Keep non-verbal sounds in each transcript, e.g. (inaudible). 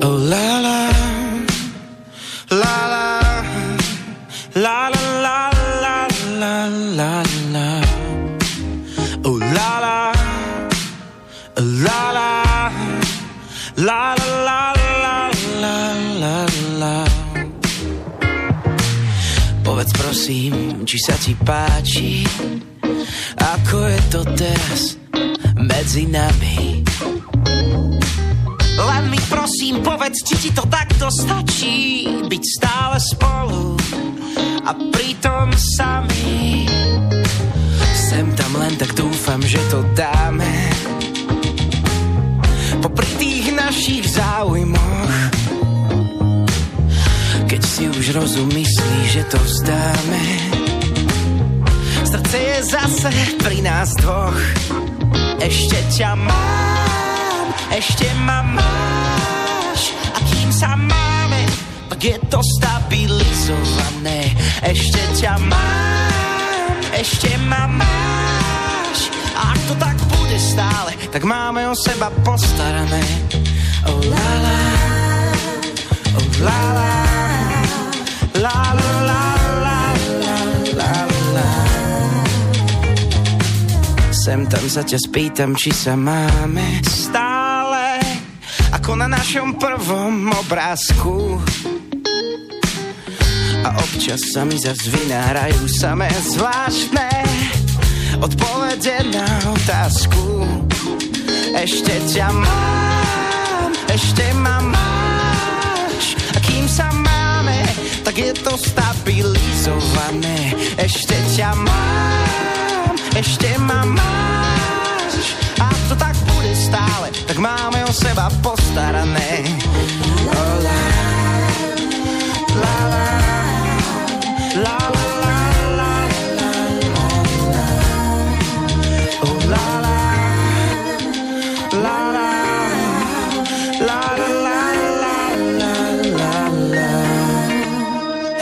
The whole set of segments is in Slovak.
Oh, ťa mám, ešte ma máš. A kým sa máme, tak je to stabilizované. Ešte ťa mám, ešte ma máš. A ak to tak bude stále, tak máme o seba postarané. Oh la la, oh la, la Sem tam sa ťa spýtam, či sa máme stále ako na našom prvom obrázku. A občas sa mi zas vynárajú samé zvláštne odpovede na otázku. Ešte ťa mám, ešte ma máš a kým sa máme, tak je to stabilizované. Ešte ťa mám, ešte ma máš. A to tak bude stále, tak máme o seba postarané. La la, la la, la.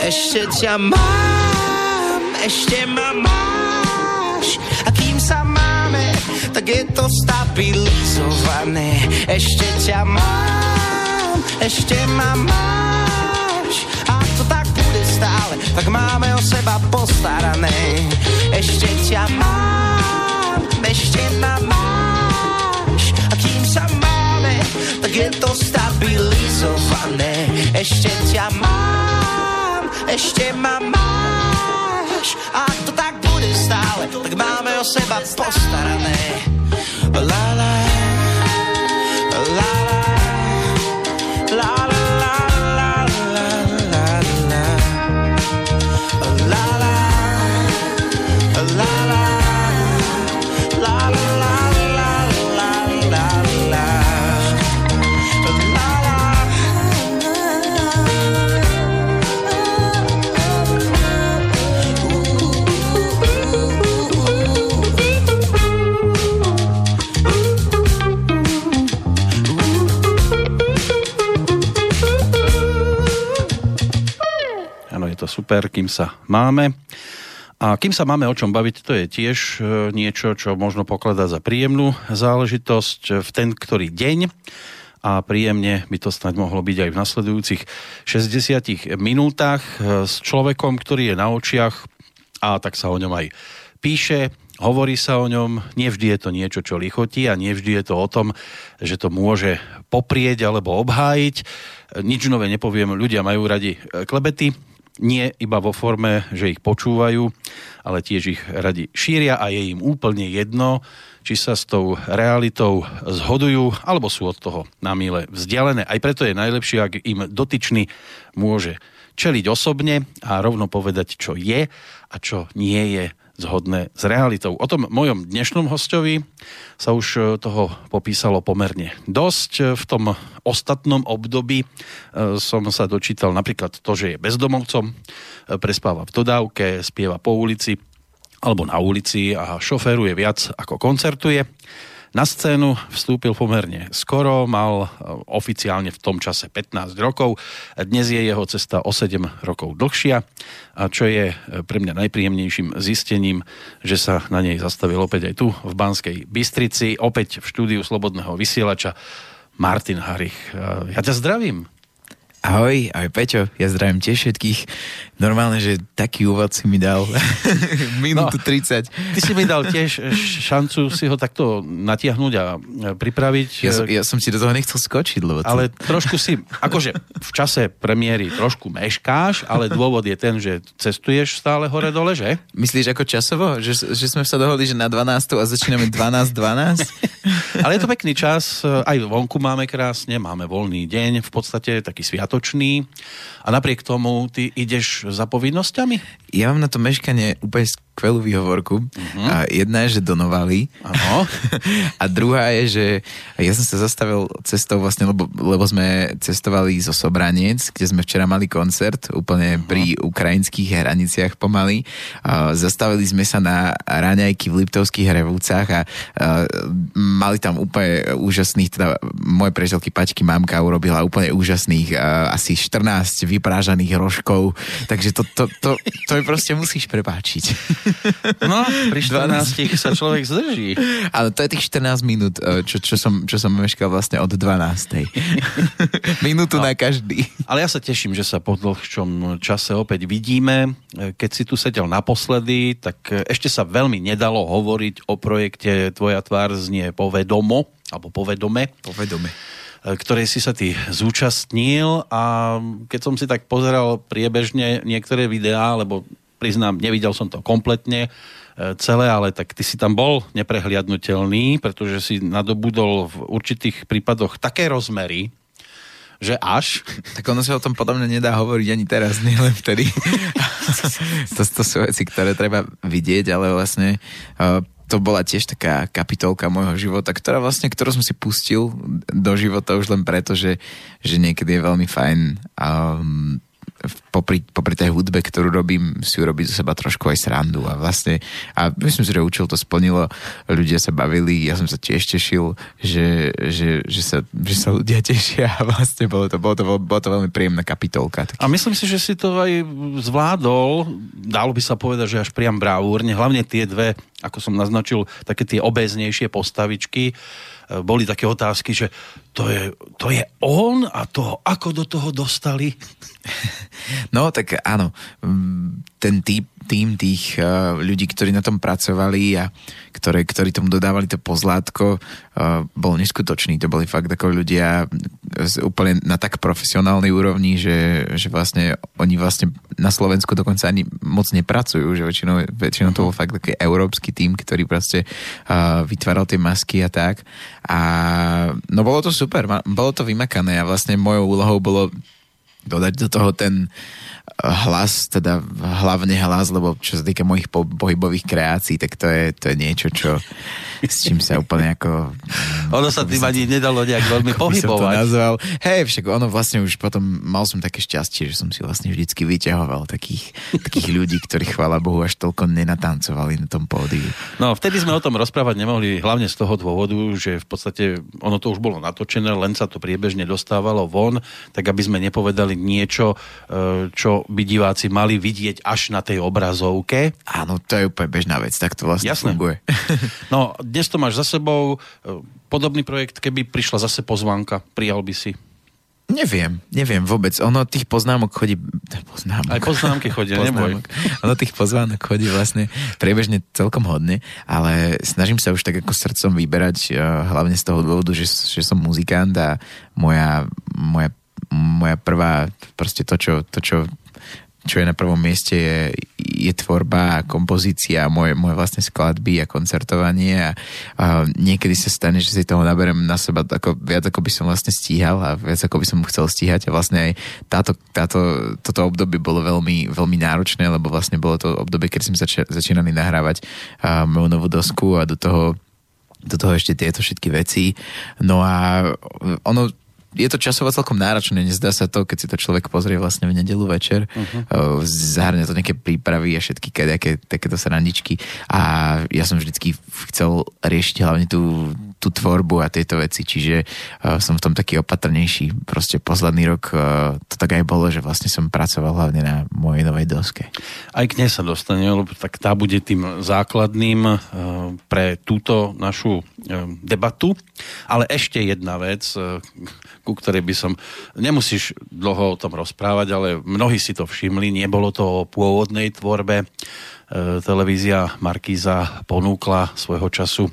Ešte ťa mám, ešte ma mám je to stabilizované. Ešte ťa mám, ešte ma máš a to tak bude stále, tak máme o seba postarané. Ešte ťa mám, ešte ma máš a kým sa máme, tak je to stabilizované. Ešte ťa mám, ešte ma máš a to tak bude stále, tak máme o seba postarané. But life. Super, kým sa máme. A kým sa máme o čom baviť, to je tiež e, niečo, čo možno pokladať za príjemnú záležitosť v ten ktorý deň a príjemne by to snáď mohlo byť aj v nasledujúcich 60 minútach e, s človekom, ktorý je na očiach a tak sa o ňom aj píše, hovorí sa o ňom, nevždy je to niečo, čo lichotí a nevždy je to o tom, že to môže poprieť alebo obhájiť. Nič nové nepoviem, ľudia majú radi e, klebety, nie iba vo forme, že ich počúvajú, ale tiež ich radi šíria a je im úplne jedno, či sa s tou realitou zhodujú, alebo sú od toho na míle vzdialené. Aj preto je najlepšie, ak im dotyčný môže čeliť osobne a rovno povedať, čo je a čo nie je zhodné s realitou. O tom mojom dnešnom hostovi sa už toho popísalo pomerne dosť. V tom ostatnom období som sa dočítal napríklad to, že je bezdomovcom, prespáva v dodávke, spieva po ulici alebo na ulici a šoféruje viac ako koncertuje. Na scénu vstúpil pomerne skoro, mal oficiálne v tom čase 15 rokov. Dnes je jeho cesta o 7 rokov dlhšia, a čo je pre mňa najpríjemnejším zistením, že sa na nej zastavil opäť aj tu v Banskej Bystrici, opäť v štúdiu Slobodného vysielača Martin Harich. Ja ťa zdravím. Ahoj, ahoj Peťo, ja zdravím tiež všetkých. Normálne, že taký úvod si mi dal. (laughs) Minútu no, 30. Ty si mi dal tiež šancu si ho takto natiahnuť a pripraviť. Ja, som, ja som si do toho nechcel skočiť, lebo... To... Ale trošku si, akože v čase premiéry trošku meškáš, ale dôvod je ten, že cestuješ stále hore-dole, že? Myslíš ako časovo? Že, že sme sa dohodli, že na 12 a začíname 12.12? (laughs) ale je to pekný čas, aj vonku máme krásne, máme voľný deň, v podstate taký sviatočný a napriek tomu ty ideš za povinnosťami? Ja mám na to meškanie úplne skvelú výhovorku. Uh-huh. A jedna je, že do Novaly. Uh-huh. (laughs) a druhá je, že ja som sa zastavil cestou vlastne, lebo, lebo sme cestovali zo Sobranec, kde sme včera mali koncert úplne uh-huh. pri ukrajinských hraniciach pomaly. A zastavili sme sa na raňajky v Liptovských hrevúcach a, a mali tam úplne úžasných, teda moje preželky Pačky mamka urobila úplne úžasných a, asi 14 vyprážaných rožkov, takže to, to, to, to mi proste musíš prepáčiť. No, pri 14 sa človek zdrží. Ale to je tých 14 minút, eh, čo, čo, som, čo som meškal vlastne od 12. (laughs) Minútu no. na každý. Ale ja sa teším, že sa po dlhšom čase opäť vidíme. Eh, keď si tu sedel naposledy, tak eh, ešte sa veľmi nedalo hovoriť o projekte Tvoja tvár znie povedomo, alebo povedome. Povedome ktorej si sa ty zúčastnil a keď som si tak pozeral priebežne niektoré videá, lebo priznám, nevidel som to kompletne e, celé, ale tak ty si tam bol neprehliadnutelný, pretože si nadobudol v určitých prípadoch také rozmery, že až. Tak ono sa o tom podobne nedá hovoriť ani teraz, (laughs) nie len vtedy. (laughs) to, to sú veci, ktoré treba vidieť, ale vlastne uh, to bola tiež taká kapitolka môjho života, ktorá vlastne, ktorú som si pustil do života už len preto, že, že niekedy je veľmi fajn um, popri, popri tej hudbe, ktorú robím, si urobiť zo seba trošku aj srandu a vlastne, a myslím si, že učil to splnilo, ľudia sa bavili, ja som sa tiež tešil, že, že, že, sa, že sa ľudia (laughs) tešia a vlastne bolo to, bolo to, bolo to veľmi príjemná kapitolka. Tak. A myslím si, že si to aj zvládol, dalo by sa povedať, že až priam bravúrne, hlavne tie dve, ako som naznačil, také tie obeznejšie postavičky, boli také otázky, že to je, to je on a to ako do toho dostali? (laughs) No tak áno, ten typ, tým tých uh, ľudí, ktorí na tom pracovali a ktoré, ktorí tomu dodávali to pozlátko, uh, bol neskutočný. To boli fakt ako ľudia úplne na tak profesionálnej úrovni, že, že vlastne oni vlastne na Slovensku dokonca ani moc nepracujú, že väčšinou, väčšinou to bol fakt taký európsky tým, ktorý proste uh, vytváral tie masky a tak. A no bolo to super, bolo to vymakané a vlastne mojou úlohou bolo dodať do toho ten hlas, teda hlavne hlas, lebo čo sa týka mojich po- pohybových kreácií, tak to je, to je niečo, čo s čím sa úplne ako... Ono sa tým ani nedalo nejak (laughs) veľmi pohybovať. Som to nazval. Hej, však ono vlastne už potom mal som také šťastie, že som si vlastne vždycky vyťahoval takých, takých ľudí, ktorí chvála Bohu až toľko nenatancovali na tom pódiu. No, vtedy sme o tom rozprávať nemohli, hlavne z toho dôvodu, že v podstate ono to už bolo natočené, len sa to priebežne dostávalo von, tak aby sme nepovedali niečo, e, čo by diváci mali vidieť až na tej obrazovke. Áno, to je úplne bežná vec, tak to vlastne Jasné. funguje. (laughs) No, dnes to máš za sebou. E, podobný projekt, keby prišla zase pozvánka, prijal by si? Neviem, neviem vôbec. Ono tých poznámok chodí... Poznámok. Aj poznámky chodia, poznámok. neboj. Ono tých pozvánok chodí vlastne priebežne celkom hodne, ale snažím sa už tak ako srdcom vyberať, e, hlavne z toho dôvodu, že, že som muzikant a moja, moja moja prvá, proste to, čo, to, čo čo je na prvom mieste je, je tvorba a kompozícia, moje, moje vlastne skladby a koncertovanie a, a niekedy sa stane, že si toho naberem na seba ako, viac ako by som vlastne stíhal a viac ako by som chcel stíhať a vlastne aj táto, táto, toto obdobie bolo veľmi, veľmi náročné, lebo vlastne bolo to obdobie, keď sme zač- začínali nahrávať a, moju novú dosku a do toho do toho ešte tieto všetky veci. No a ono je to časovo celkom náročné, nezdá sa to, keď si to človek pozrie vlastne v nedelu večer, uh-huh. zahrňa to nejaké prípravy a všetky také, takéto srandičky a ja som vždycky chcel riešiť hlavne tú, tú tvorbu a tieto veci, čiže uh, som v tom taký opatrnejší. Proste posledný rok uh, to tak aj bolo, že vlastne som pracoval hlavne na mojej novej doske. Aj k nej sa dostane, lebo tak tá bude tým základným uh, pre túto našu uh, debatu. Ale ešte jedna vec, uh, ku ktorej by som... Nemusíš dlho o tom rozprávať, ale mnohí si to všimli, nebolo to o pôvodnej tvorbe televízia Markíza ponúkla svojho času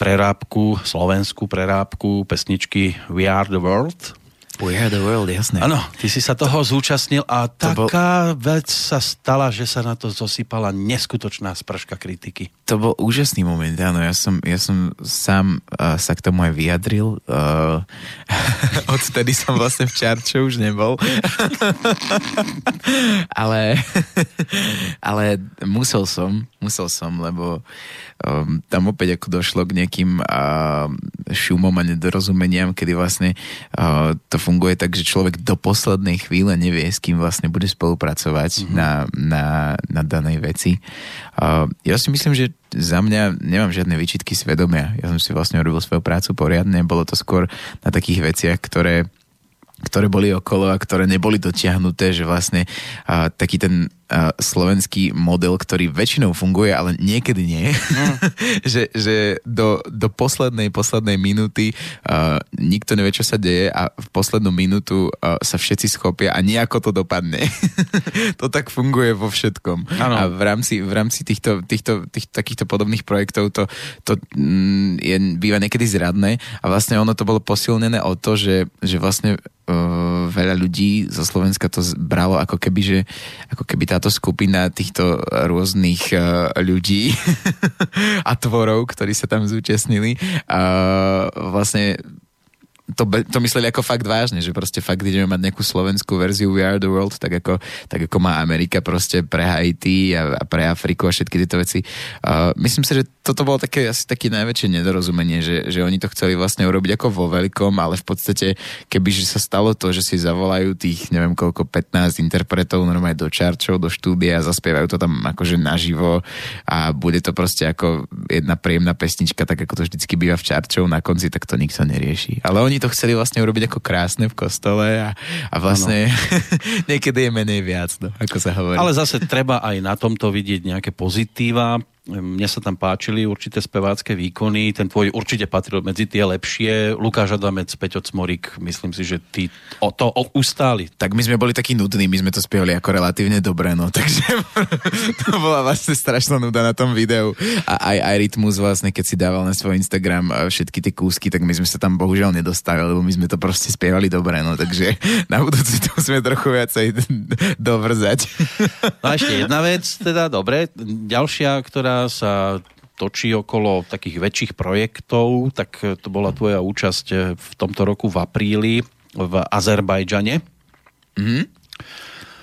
prerábku, slovenskú prerábku pesničky We Are The World We are the world, jasné. Áno, ty si sa toho zúčastnil a to taká bol... vec sa stala, že sa na to zosypala neskutočná sprška kritiky. To bol úžasný moment, áno. Ja som, ja som sám uh, sa k tomu aj vyjadril. Uh, (laughs) odtedy som vlastne v Čarče už nebol. (laughs) ale, (laughs) ale musel som, musel som, lebo um, tam opäť ako došlo k nejakým uh, šumom a nedorozumeniam, kedy vlastne uh, to funguje tak, že človek do poslednej chvíle nevie, s kým vlastne bude spolupracovať mm-hmm. na, na, na danej veci. Uh, ja si myslím, že za mňa nemám žiadne výčitky svedomia. Ja som si vlastne robil svoju prácu poriadne, bolo to skôr na takých veciach, ktoré ktoré boli okolo a ktoré neboli dotiahnuté, že vlastne uh, taký ten slovenský model, ktorý väčšinou funguje, ale niekedy nie, mm. (laughs) že, že do, do poslednej, poslednej minúty uh, nikto nevie, čo sa deje a v poslednú minútu uh, sa všetci schopia a nejako to dopadne. (laughs) to tak funguje vo všetkom. Ano. A v rámci, v rámci týchto, týchto, týchto takýchto podobných projektov to, to mm, je, býva niekedy zradné a vlastne ono to bolo posilnené o to, že, že vlastne uh, veľa ľudí zo Slovenska to bralo ako keby, že ako keby táto skupina týchto rôznych uh, ľudí (laughs) a tvorov, ktorí sa tam zúčastnili, uh, vlastne to, to mysleli ako fakt vážne, že proste fakt ideme mať nejakú slovenskú verziu We Are The World, tak ako, tak ako má Amerika proste pre Haiti a, a pre Afriku a všetky tieto veci. Uh, myslím si, že toto bolo také asi také najväčšie nedorozumenie, že, že oni to chceli vlastne urobiť ako vo veľkom, ale v podstate keby že sa stalo to, že si zavolajú tých neviem koľko 15 interpretov normálne do čarčov, do štúdia a zaspievajú to tam akože naživo a bude to proste ako jedna príjemná pesnička, tak ako to vždycky býva v čarčov na konci, tak to nikto nerieši. Ale oni to chceli vlastne urobiť ako krásne v kostole a, a vlastne (laughs) niekedy je menej viac, no, ako sa hovorí. Ale zase treba aj na tomto vidieť nejaké pozitíva mne sa tam páčili určité spevácké výkony, ten tvoj určite patril medzi tie lepšie. Lukáš Adamec, Peťo Cmorik, myslím si, že ty o to o, ustáli. Tak my sme boli takí nudní, my sme to spievali ako relatívne dobre, no, (laughs) takže to bola vlastne strašná nuda na tom videu. A aj, aj Rytmus vlastne, keď si dával na svoj Instagram všetky tie kúsky, tak my sme sa tam bohužiaľ nedostali, lebo my sme to proste spievali dobre, no, takže na budúci to musíme trochu viacej (laughs) dovrzať. No a ešte jedna vec, teda, dobre, ďalšia, ktorá sa točí okolo takých väčších projektov, tak to bola tvoja účasť v tomto roku v apríli v Azerbajdžane. Mm-hmm.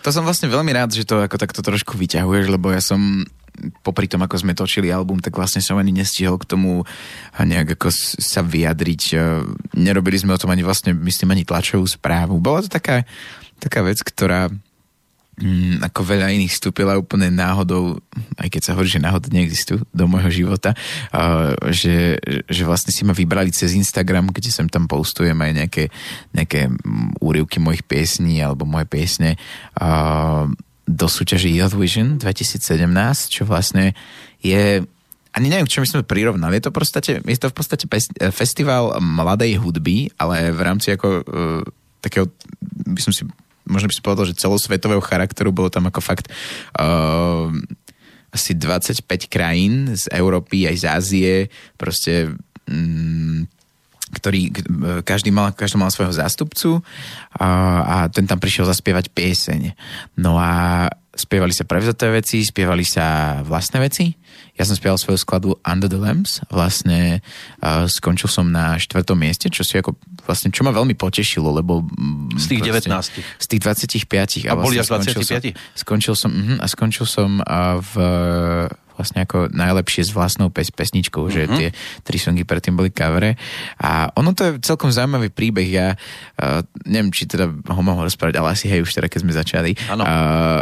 To som vlastne veľmi rád, že to ako takto trošku vyťahuješ, lebo ja som popri tom, ako sme točili album, tak vlastne som ani nestihol k tomu nejak ako sa vyjadriť. Nerobili sme o tom ani vlastne, myslím, ani tlačovú správu. Bola to taká, taká vec, ktorá mm, ako veľa iných vstúpila úplne náhodou, aj keď sa hovorí, že náhody neexistujú do môjho života, že, že vlastne si ma vybrali cez Instagram, kde sem tam postujem aj nejaké, nejaké úryvky mojich piesní alebo moje piesne do súťaže Youth Vision 2017, čo vlastne je ani neviem, čo my sme prirovnali. Je to, prostate, je to v podstate festival mladej hudby, ale v rámci ako uh, takého, by som si možno by som povedal, že celosvetového charakteru, bolo tam ako fakt uh, asi 25 krajín z Európy aj z Ázie, proste um, ktorý, každý mal, každý mal svojho zástupcu a, a ten tam prišiel zaspievať pieseň. No a spievali sa prevzaté veci, spievali sa vlastné veci. Ja som spieval svoju skladbu Under the Lamps, vlastne uh, skončil som na štvrtom mieste, čo si ako vlastne, čo ma veľmi potešilo, lebo... Z tých proste, 19. Z tých 25. A, a boli vlastne až 25? Skončil som, skončil som, uh, a skončil som uh, v vlastne ako najlepšie s vlastnou pes, pesničkou, uh-huh. že mhm. tie tri songy predtým boli kavere. A ono to je celkom zaujímavý príbeh. Ja uh, neviem, či teda ho mohol rozprávať, ale asi hej už teda, keď sme začali. Uh,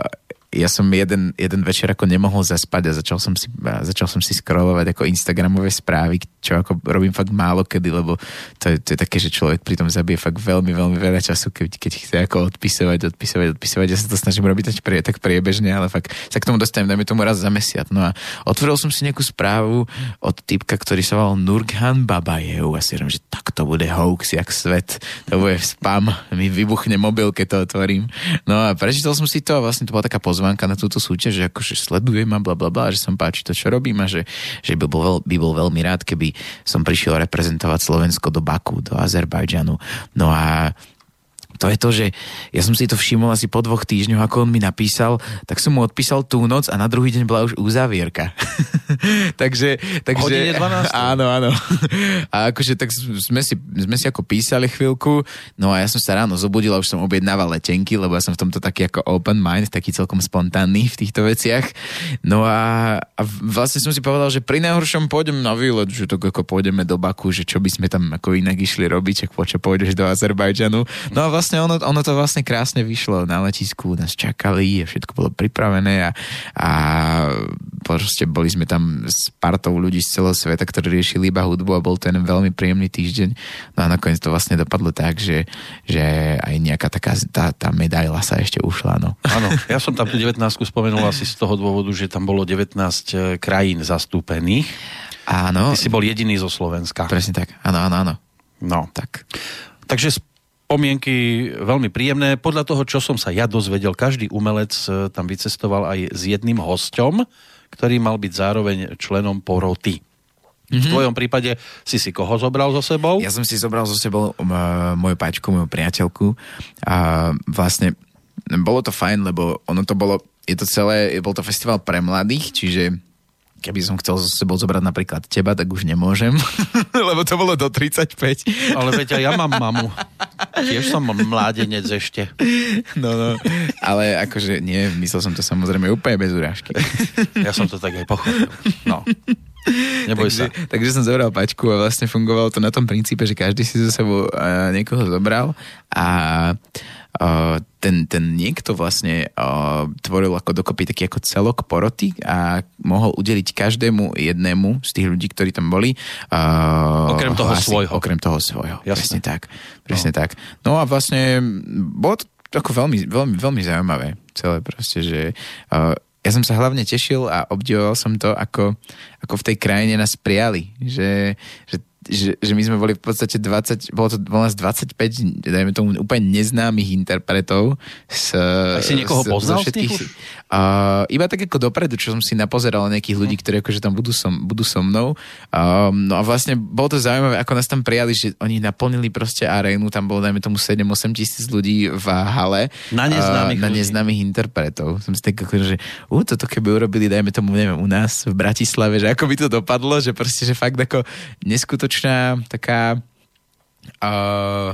ja som jeden, jeden večer ako nemohol zaspať a začal som si, začal som si scrollovať ako Instagramové správy, čo ako robím fakt málo kedy, lebo to je, to je také, že človek pri tom zabije fakt veľmi, veľmi veľa času, keď, keď chce ako odpisovať, odpisovať, odpisovať. Ja sa to snažím robiť tak, prie, tak priebežne, ale fakt sa k tomu dostanem, dajme tomu raz za mesiac. No a otvoril som si nejakú správu od typka, ktorý sa volal Nurkhan Babajev a si hovorím, že tak to bude hoax, jak svet, to bude spam, mi vybuchne mobil, keď to otvorím. No a prečítal som si to a vlastne to bola taká pozvánka na túto súťaž, že akože sledujem a bla bla bla, že som páči to, čo robím a že, že by, bol, by bol veľmi rád, keby som prišiel reprezentovať Slovensko do Baku, do Azerbajdžanu. No a to je to, že ja som si to všimol asi po dvoch týždňoch, ako on mi napísal, tak som mu odpísal tú noc a na druhý deň bola už uzavierka. (laughs) takže, takže... 12. (laughs) Áno, áno. a akože tak sme si, sme si ako písali chvíľku, no a ja som sa ráno zobudil a už som objednával letenky, lebo ja som v tomto taký ako open mind, taký celkom spontánny v týchto veciach. No a, a vlastne som si povedal, že pri najhoršom pôjdem na výlet, že to ako pôjdeme do Baku, že čo by sme tam ako inak išli robiť, ak čo pôjdeš do Azerbajdžanu. No a vlastne vlastne ono, ono to vlastne krásne vyšlo. Na letisku nás čakali a všetko bolo pripravené a, a proste boli sme tam s partou ľudí z celého sveta, ktorí riešili iba hudbu a bol to jeden veľmi príjemný týždeň. No a nakoniec to vlastne dopadlo tak, že, že aj nejaká taká tá, tá medaila sa ešte ušla. No. Áno, ja som tam tú 19 spomenul asi z toho dôvodu, že tam bolo 19 e, krajín zastúpených. Áno. Ty si bol jediný zo Slovenska. Presne tak. Áno, áno, áno. No. Tak. Takže spomienky veľmi príjemné. Podľa toho, čo som sa ja dozvedel, každý umelec e, tam vycestoval aj s jedným hosťom, ktorý mal byť zároveň členom poroty. Mm-hmm. V mhm. tvojom prípade si si koho zobral so sebou? Ja som si zobral so sebou um, moju páčku, moju priateľku. A vlastne bolo to fajn, lebo ono to bolo, je to celé, bol to festival pre mladých, čiže keby som chcel so sebou zobrať napríklad teba, tak už nemôžem, (laughs) lebo to bolo do 35. Ale veď aj ja mám mamu. Tiež som mládenec ešte. No, no. Ale akože nie, myslel som to samozrejme úplne bez urážky. (laughs) Ja som to tak aj pochopil. No. Neboj takže, sa. Takže som zobral pačku a vlastne fungovalo to na tom princípe, že každý si so sebou uh, niekoho zobral a uh, ten, ten niekto vlastne uh, tvoril ako dokopy taký ako celok poroty a mohol udeliť každému jednému z tých ľudí, ktorí tam boli. Uh, okrem toho hlasy, svojho. Okrem toho svojho. Jasne. Presne tak. Presne no. tak. No a vlastne bolo to ako veľmi, veľmi, veľmi zaujímavé celé proste, že uh, ja som sa hlavne tešil a obdivoval som to, ako, ako v tej krajine nás prijali. Že, že že, že my sme boli v podstate 20, bolo to bolo nás 25, dajme tomu úplne neznámych interpretov. S, A si niekoho poznal z všetkých, uh, Iba tak ako dopredu, čo som si napozeral nejakých ľudí, mhm. ktorí akože tam budú, som, budú so mnou. Um, no a vlastne bolo to zaujímavé, ako nás tam prijali, že oni naplnili proste arénu, tam bolo dajme tomu 7-8 tisíc ľudí v hale. Na neznámych, uh, na neznámych interpretov. Som si tak akože, uh, toto keby urobili, dajme tomu, neviem, u nás v Bratislave, že ako by to dopadlo, že proste, že fakt ako neskutočne neskutočná taká uh,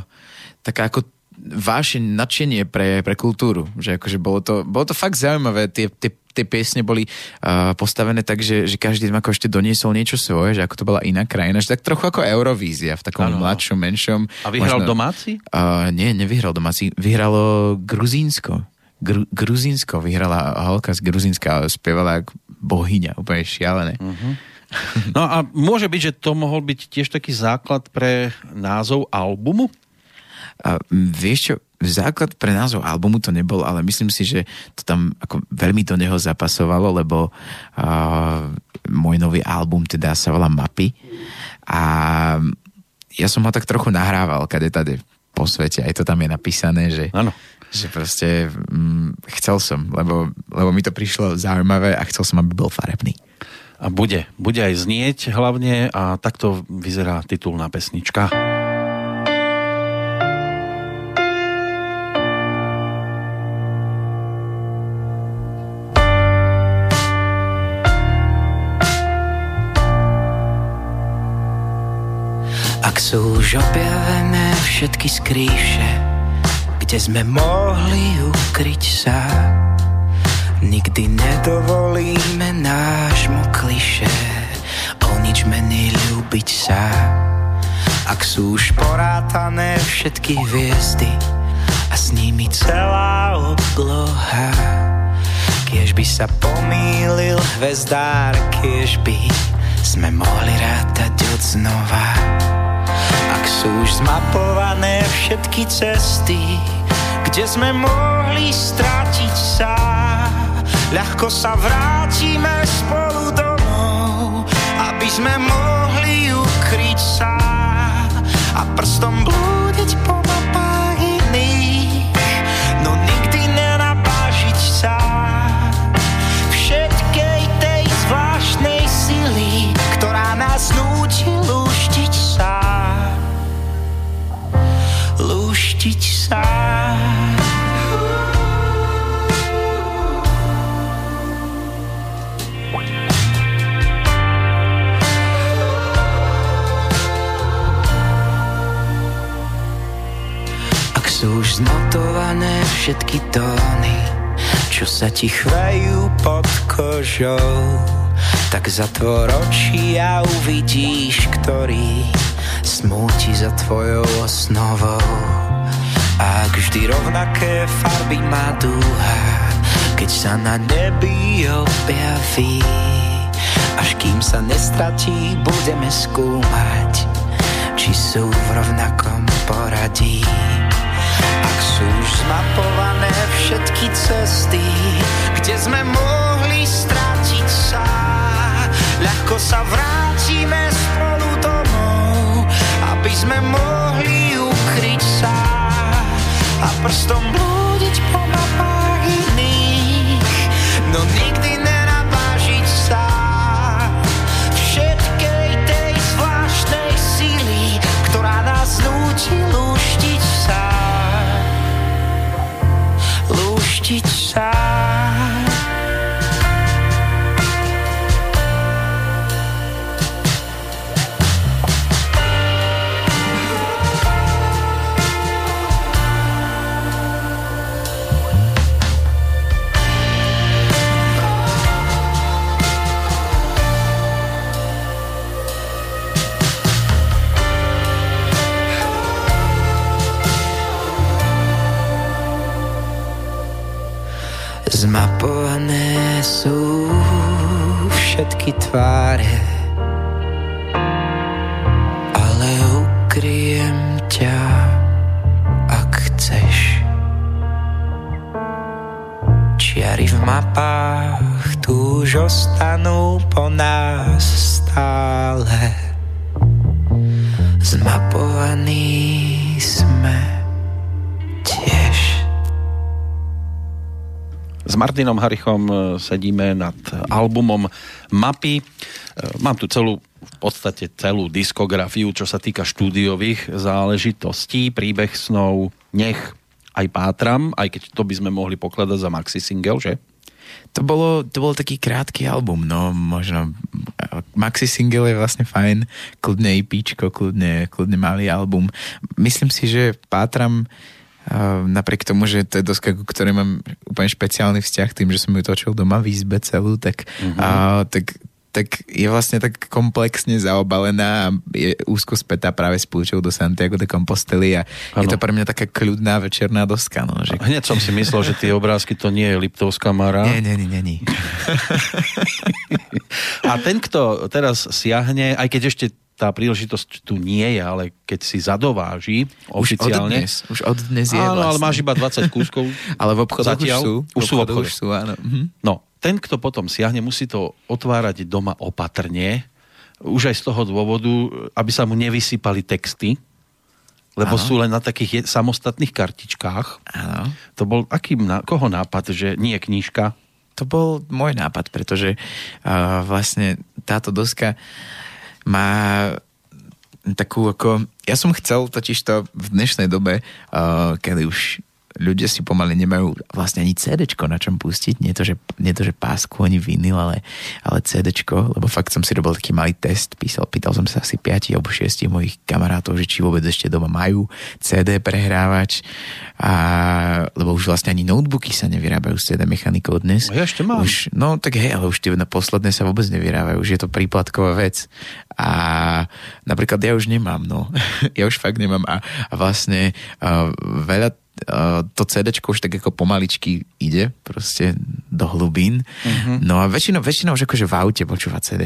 taká ako vášeň, nadšenie pre, pre kultúru. Že akože bolo to, bolo to fakt zaujímavé. Tie, tie, tie piesne boli uh, postavené tak, že, že každý ako ešte doniesol niečo svoje, že ako to bola iná krajina. Že tak trochu ako Eurovízia v takom ano. mladšom, menšom. A vyhral možno, domáci? Uh, nie, nevyhral domáci. Vyhralo Gruzínsko. Gru, Gruzínsko vyhrala holka z Gruzínska, ale spievala ako bohyňa, úplne šialené. Uh-huh. No a môže byť, že to mohol byť tiež taký základ pre názov albumu? A, vieš čo, základ pre názov albumu to nebol, ale myslím si, že to tam ako veľmi do neho zapasovalo, lebo uh, môj nový album teda sa volá Mapy a ja som ho tak trochu nahrával kade tade po svete, aj to tam je napísané, že, ano. že proste mm, chcel som, lebo, lebo mi to prišlo zaujímavé a chcel som, aby bol farebný. A bude, bude aj znieť hlavne a takto vyzerá titulná pesnička. Ak sú už objavené všetky skrýše, kde sme mohli ukryť sa, Nikdy nedovolíme nášmu kliše o nič menej ľúbiť sa. Ak sú už porátané všetky hviezdy a s nimi celá obloha, kiež by sa pomýlil hvezdár, kiež by sme mohli rátať od znova. Ak sú už zmapované všetky cesty, kde sme mohli stratiť sa, ľahko sa vrátime spolu domov, aby sme mohli ukryť sa a prstom blúdiť po ti chvajú pod kožou, tak zatvor oči a uvidíš, ktorý smúti za tvojou osnovou. A ak vždy rovnaké farby má dúha, keď sa na nebi objaví, až kým sa nestratí, budeme skúmať, či sú v rovnakom poradí. Ak sú už zmapované všetky cesty, kde sme mohli stratiť sa, ľahko sa vrátime spolu domov, aby sme mohli ukryť sa. A prstom blúdiť po mapách iných, no nikdy nenapážiť sa. Všetkej tej zvláštnej síly, ktorá nás núti Lúštiť sa. Sú všetky tváre, ale ukryjem ťa, ak chceš. Čiary v mapách tu už ostanú po nás stále. Zmapovaní sme S Martinom Harichom e, sedíme nad albumom Mapy. E, Mám tu celú v podstate celú diskografiu, čo sa týka štúdiových záležitostí, príbeh snov, nech aj pátram, aj keď to by sme mohli pokladať za maxi single, že? To bolo, to bol taký krátky album, no možno maxi single je vlastne fajn, kľudne EPčko, kľudne, kľudne malý album. Myslím si, že pátram napriek tomu, že to je doska, ku ktorej mám úplne špeciálny vzťah tým, že som ju točil doma v izbe celú, tak, mm-hmm. uh, tak tak je vlastne tak komplexne zaobalená a je úzko spätá práve s púčou do Santiago de Compostely a ano. je to pre mňa taká kľudná večerná doska. No, že... Hneď som si myslel, že tie obrázky to nie je Liptovská Mara. Nie, nie, nie, nie. (laughs) a ten, kto teraz siahne, aj keď ešte tá príležitosť tu nie je, ale keď si zadováži oficiálne... Už od dnes, už od dnes je Áno, vlastne. ale máš iba 20 kúskov. (laughs) ale v obchodoch Zatiaľ, už sú. Už sú v obchode. Už sú, áno. Mhm. No, ten, kto potom siahne, musí to otvárať doma opatrne, už aj z toho dôvodu, aby sa mu nevysypali texty, lebo Áno. sú len na takých je- samostatných kartičkách. Áno. To bol aký, ná- koho nápad, že nie knižka? To bol môj nápad, pretože uh, vlastne táto doska má takú ako... Ja som chcel totiž to v dnešnej dobe, uh, kedy už ľudia si pomaly nemajú vlastne ani CDčko na čom pustiť, nie to, že, nie to, že pásku ani vinyl, ale, ale CDčko, lebo fakt som si robil taký malý test, písal, pýtal som sa asi 5 alebo 6 mojich kamarátov, že či vôbec ešte doma majú CD prehrávač, a, lebo už vlastne ani notebooky sa nevyrábajú s CD mechanikou dnes. Ja ešte mám. Už, no tak hej, ale už tie na posledné sa vôbec nevyrábajú, už je to príplatková vec. A napríklad ja už nemám, no. (laughs) ja už fakt nemám a, a vlastne a veľa to CD už tak ako pomaličky ide proste do hlubín. Mm-hmm. No a väčšinou, väčšinou už akože v aute počúva CD,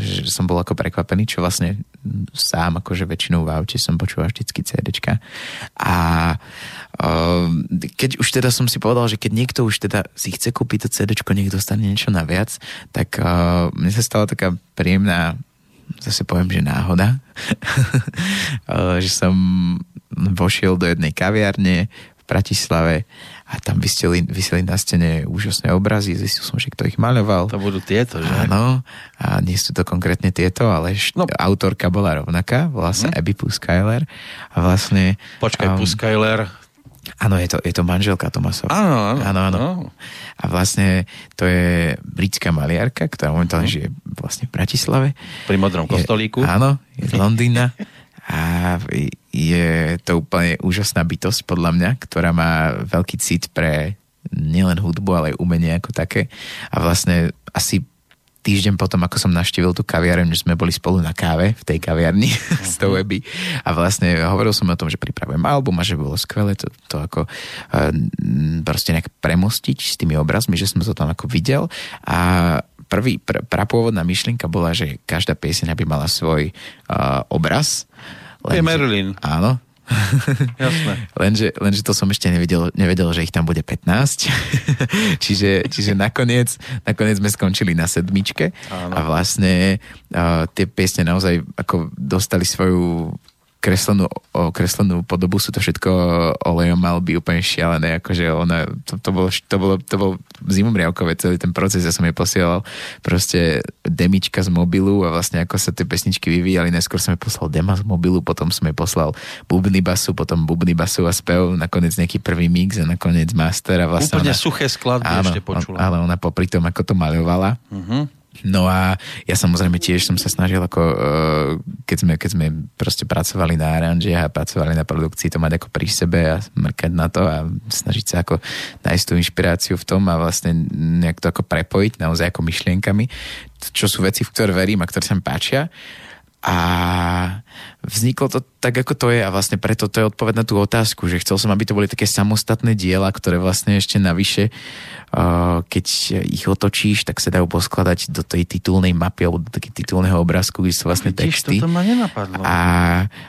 že som bol ako prekvapený, čo vlastne sám akože väčšinou v aute som počúval vždycky CD. A keď už teda som si povedal, že keď niekto už teda si chce kúpiť to CD, nech dostane niečo naviac, tak mne sa stala taká príjemná zase poviem, že náhoda, (laughs) že som vošiel do jednej kaviarne v Bratislave a tam vyseli, vyseli na stene úžasné obrazy, zistil som, že kto ich maľoval. To budú tieto, že? Áno, a nie sú to konkrétne tieto, ale št- no. autorka bola rovnaká, volá sa mm. Abby Puskyler a vlastne... Počkaj, um, Puskyler, Áno, je to, je to manželka Tomasova. Áno, áno. áno, áno. A vlastne to je britská maliarka, ktorá momentálne žije vlastne v Bratislave. Pri modrom kostolíku. Je, áno, je z Londýna. A je to úplne úžasná bytosť podľa mňa, ktorá má veľký cit pre nielen hudbu, ale aj umenie ako také. A vlastne asi týždeň potom, ako som naštívil tú kaviareň, že sme boli spolu na káve v tej kaviarni (laughs) z toho weby a vlastne hovoril som o tom, že pripravujem album a že bolo skvelé to, to ako uh, proste nejak premostiť s tými obrazmi, že som to tam ako videl a prvý, pr- prapôvodná myšlienka bola, že každá pieseň by mala svoj uh, obraz. Len, je Merlin. Áno, (laughs) Jasné. lenže, lenže to som ešte nevedel, nevedel, že ich tam bude 15. (laughs) čiže, čiže nakoniec, nakoniec sme skončili na sedmičke Áno. a vlastne uh, tie piesne naozaj ako dostali svoju kreslenú, kreslenú podobu, sú to všetko olejom mal by úplne šialené, akože ona, to, to, bolo, to, bolo, to bol zimomriavkové celý ten proces, ja som jej posielal proste demička z mobilu a vlastne ako sa tie pesničky vyvíjali, neskôr som jej poslal dema z mobilu, potom som jej poslal bubny basu, potom bubny basu a spev, nakoniec nejaký prvý mix a nakoniec master a vlastne Úplne ona, suché skladby áno, ešte počula. Ale ona popri tom, ako to maľovala, uh-huh No a ja samozrejme tiež som sa snažil, ako, uh, keď, sme, keď sme proste pracovali na aranže a pracovali na produkcii, to mať ako pri sebe a mrkať na to a snažiť sa ako nájsť tú inšpiráciu v tom a vlastne nejak to ako prepojiť naozaj ako myšlienkami, čo sú veci, v ktoré verím a ktoré sa mi páčia. A vzniklo to tak, ako to je a vlastne preto to je odpoveď na tú otázku, že chcel som, aby to boli také samostatné diela, ktoré vlastne ešte navyše keď ich otočíš, tak sa dajú poskladať do tej titulnej mapy alebo do takého titulného obrázku, kde sú vlastne Vidíš, texty. toto ma nenapadlo. A,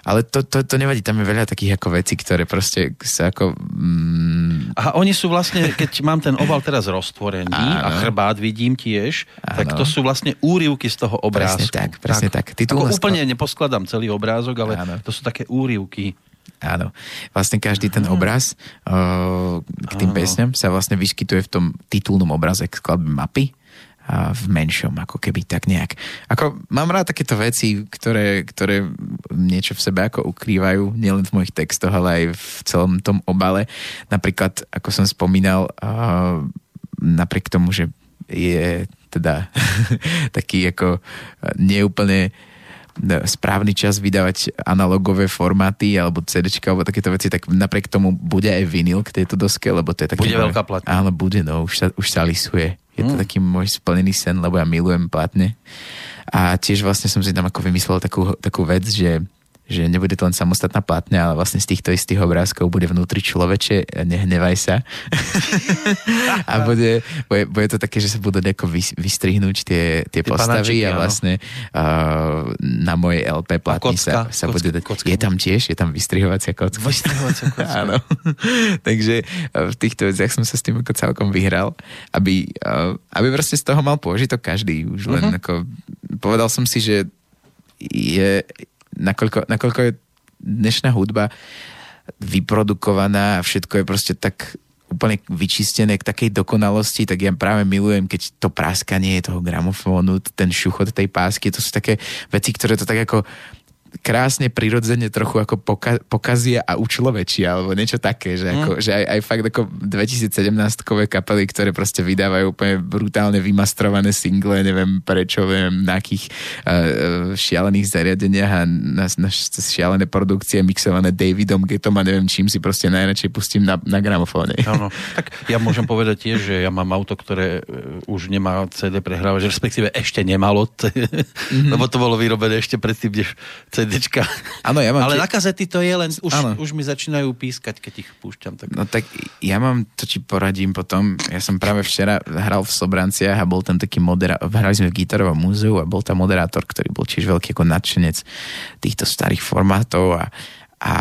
ale to, to, to nevadí, tam je veľa takých ako vecí, ktoré proste sa ako... Mm... A oni sú vlastne, keď mám ten obal teraz roztvorený Áno. a chrbát vidím tiež, Áno. tak to sú vlastne úrivky z toho obrázku. Presne tak, presne tak. tak. Ako úplne neposkladám celý obrázok, ale Áno. to sú také úrivky. Áno. Vlastne každý ten obraz uh, k tým piesňam sa vlastne vyskytuje v tom titulnom obraze k skladbe mapy a v menšom, ako keby tak nejak. Ako, mám rád takéto veci, ktoré, ktoré niečo v sebe ako ukrývajú, nielen v mojich textoch, ale aj v celom tom obale. Napríklad, ako som spomínal, uh, napriek tomu, že je teda (laughs) taký ako neúplne uh, správny čas vydávať analogové formáty alebo CD alebo takéto veci, tak napriek tomu bude aj vinyl k tejto doske, lebo to je taký... Bude môj, veľká platňa. Áno, bude, no, už sa, už sa lisuje. Je to mm. taký môj splnený sen, lebo ja milujem platne. A tiež vlastne som si tam ako vymyslel takú, takú vec, že že nebude to len samostatná platňa, ale vlastne z týchto istých obrázkov bude vnútri človeče, nehnevaj sa. (laughs) a bude, bude, bude to také, že sa budú nejako vystrihnúť tie, tie, tie postavy panačiky, a vlastne uh, na mojej LP platni sa, sa kocka, bude dať. Kocka. Je tam tiež, je tam vystrihovacia kocka. Vystrihovacia kocka. (laughs) Áno. Takže v týchto veciach som sa s tým ako celkom vyhral, aby, uh, aby proste z toho mal pôžitok každý. Už len uh-huh. ako, povedal som si, že je, nakoľko, nakoľko je dnešná hudba vyprodukovaná a všetko je proste tak úplne vyčistené k takej dokonalosti, tak ja práve milujem, keď to práskanie toho gramofónu, ten šuchot tej pásky, to sú také veci, ktoré to tak ako krásne, prirodzene trochu ako poka- pokazia a učlovečia, alebo niečo také, že, ako, mm. že aj, aj fakt ako 2017-kové kapely, ktoré proste vydávajú úplne brutálne vymastrované single, neviem prečo, viem, na akých uh, šialených zariadeniach a na, na šialené produkcie mixované Davidom Getom a neviem čím si proste najradšej pustím na, na gramofóne. Áno, tak ja môžem povedať tiež, že ja mám auto, ktoré e, už nemá CD prehrávač, respektíve ešte nemalo, mm-hmm. lebo to bolo vyrobené ešte predtým, než CDčka. (laughs) Áno, ja mám Ale tie- na kazety to je len, už, Áno. už mi začínajú pískať, keď ich púšťam. Tak... No tak ja mám, to ti poradím potom, ja som práve včera hral v Sobranciach a bol tam taký moderátor, hrali sme v Gitarovom múzeu a bol tam moderátor, ktorý bol tiež veľký ako nadšenec týchto starých formátov a, a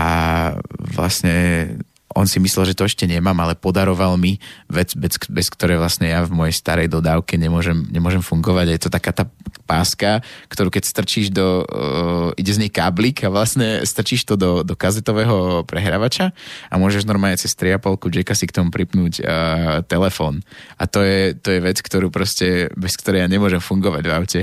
vlastne on si myslel, že to ešte nemám, ale podaroval mi vec, bez, bez ktorej vlastne ja v mojej starej dodávke nemôžem, nemôžem fungovať. A je to taká tá páska, ktorú keď strčíš do, uh, ide z nej káblik a vlastne strčíš to do, do kazetového prehrávača a môžeš normálne cez 3,5 jacka si k tomu pripnúť uh, telefón. A to je, to je vec, ktorú proste, bez ktorej ja nemôžem fungovať v aute.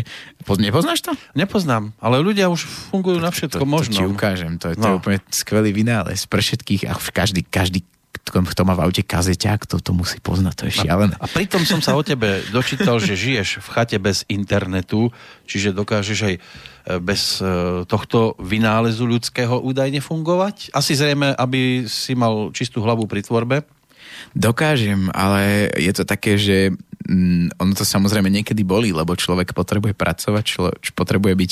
Poz, nepoznáš to? Nepoznám, ale ľudia už fungujú na všetko to, možno. To ti ukážem, to, je- to No. je úplne skvelý vynález pre všetkých a už každý, každý kto, má v aute kazeťák, to, to musí poznať, to je šialené. A pritom som sa o tebe dočítal, že žiješ v chate bez internetu, čiže dokážeš aj e, bez e, tohto vynálezu ľudského údajne fungovať? Asi zrejme, aby si mal čistú hlavu pri tvorbe. Dokážem, ale je to také, že mm, ono to samozrejme niekedy bolí, lebo človek potrebuje pracovať, člo, potrebuje byť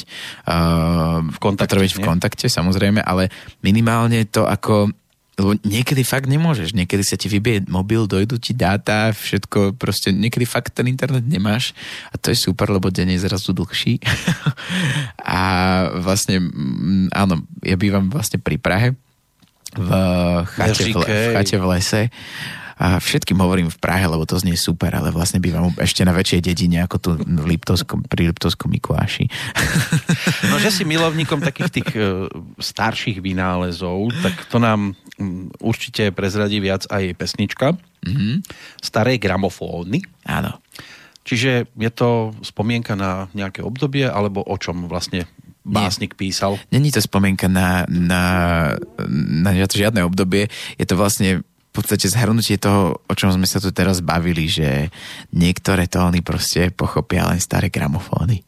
uh, V kontakte, potrebuje byť v kontakte, samozrejme, ale minimálne to ako lebo niekedy fakt nemôžeš, niekedy sa ti vybije mobil, dojdu ti dáta, všetko, proste niekedy fakt ten internet nemáš. A to je super, lebo deň je zrazu dlhší. (laughs) A vlastne, mm, áno, ja bývam vlastne pri Prahe v chate, v, v chate v lese. A všetkým hovorím v Prahe, lebo to znie super, ale vlastne bývam ešte na väčšej dedine ako tu v Liptovskom, pri Liptovskom Mikuláši. (laughs) No, že si milovníkom takých tých e, starších vynálezov, tak to nám určite prezradí viac aj pesnička. Mhm. Staré gramofóny. Áno. Čiže je to spomienka na nejaké obdobie, alebo o čom vlastne básnik písal? Není to spomienka na, na, na žiadne obdobie, je to vlastne v podstate zhrnutie toho, o čom sme sa tu teraz bavili, že niektoré tóny proste pochopia len staré gramofóny.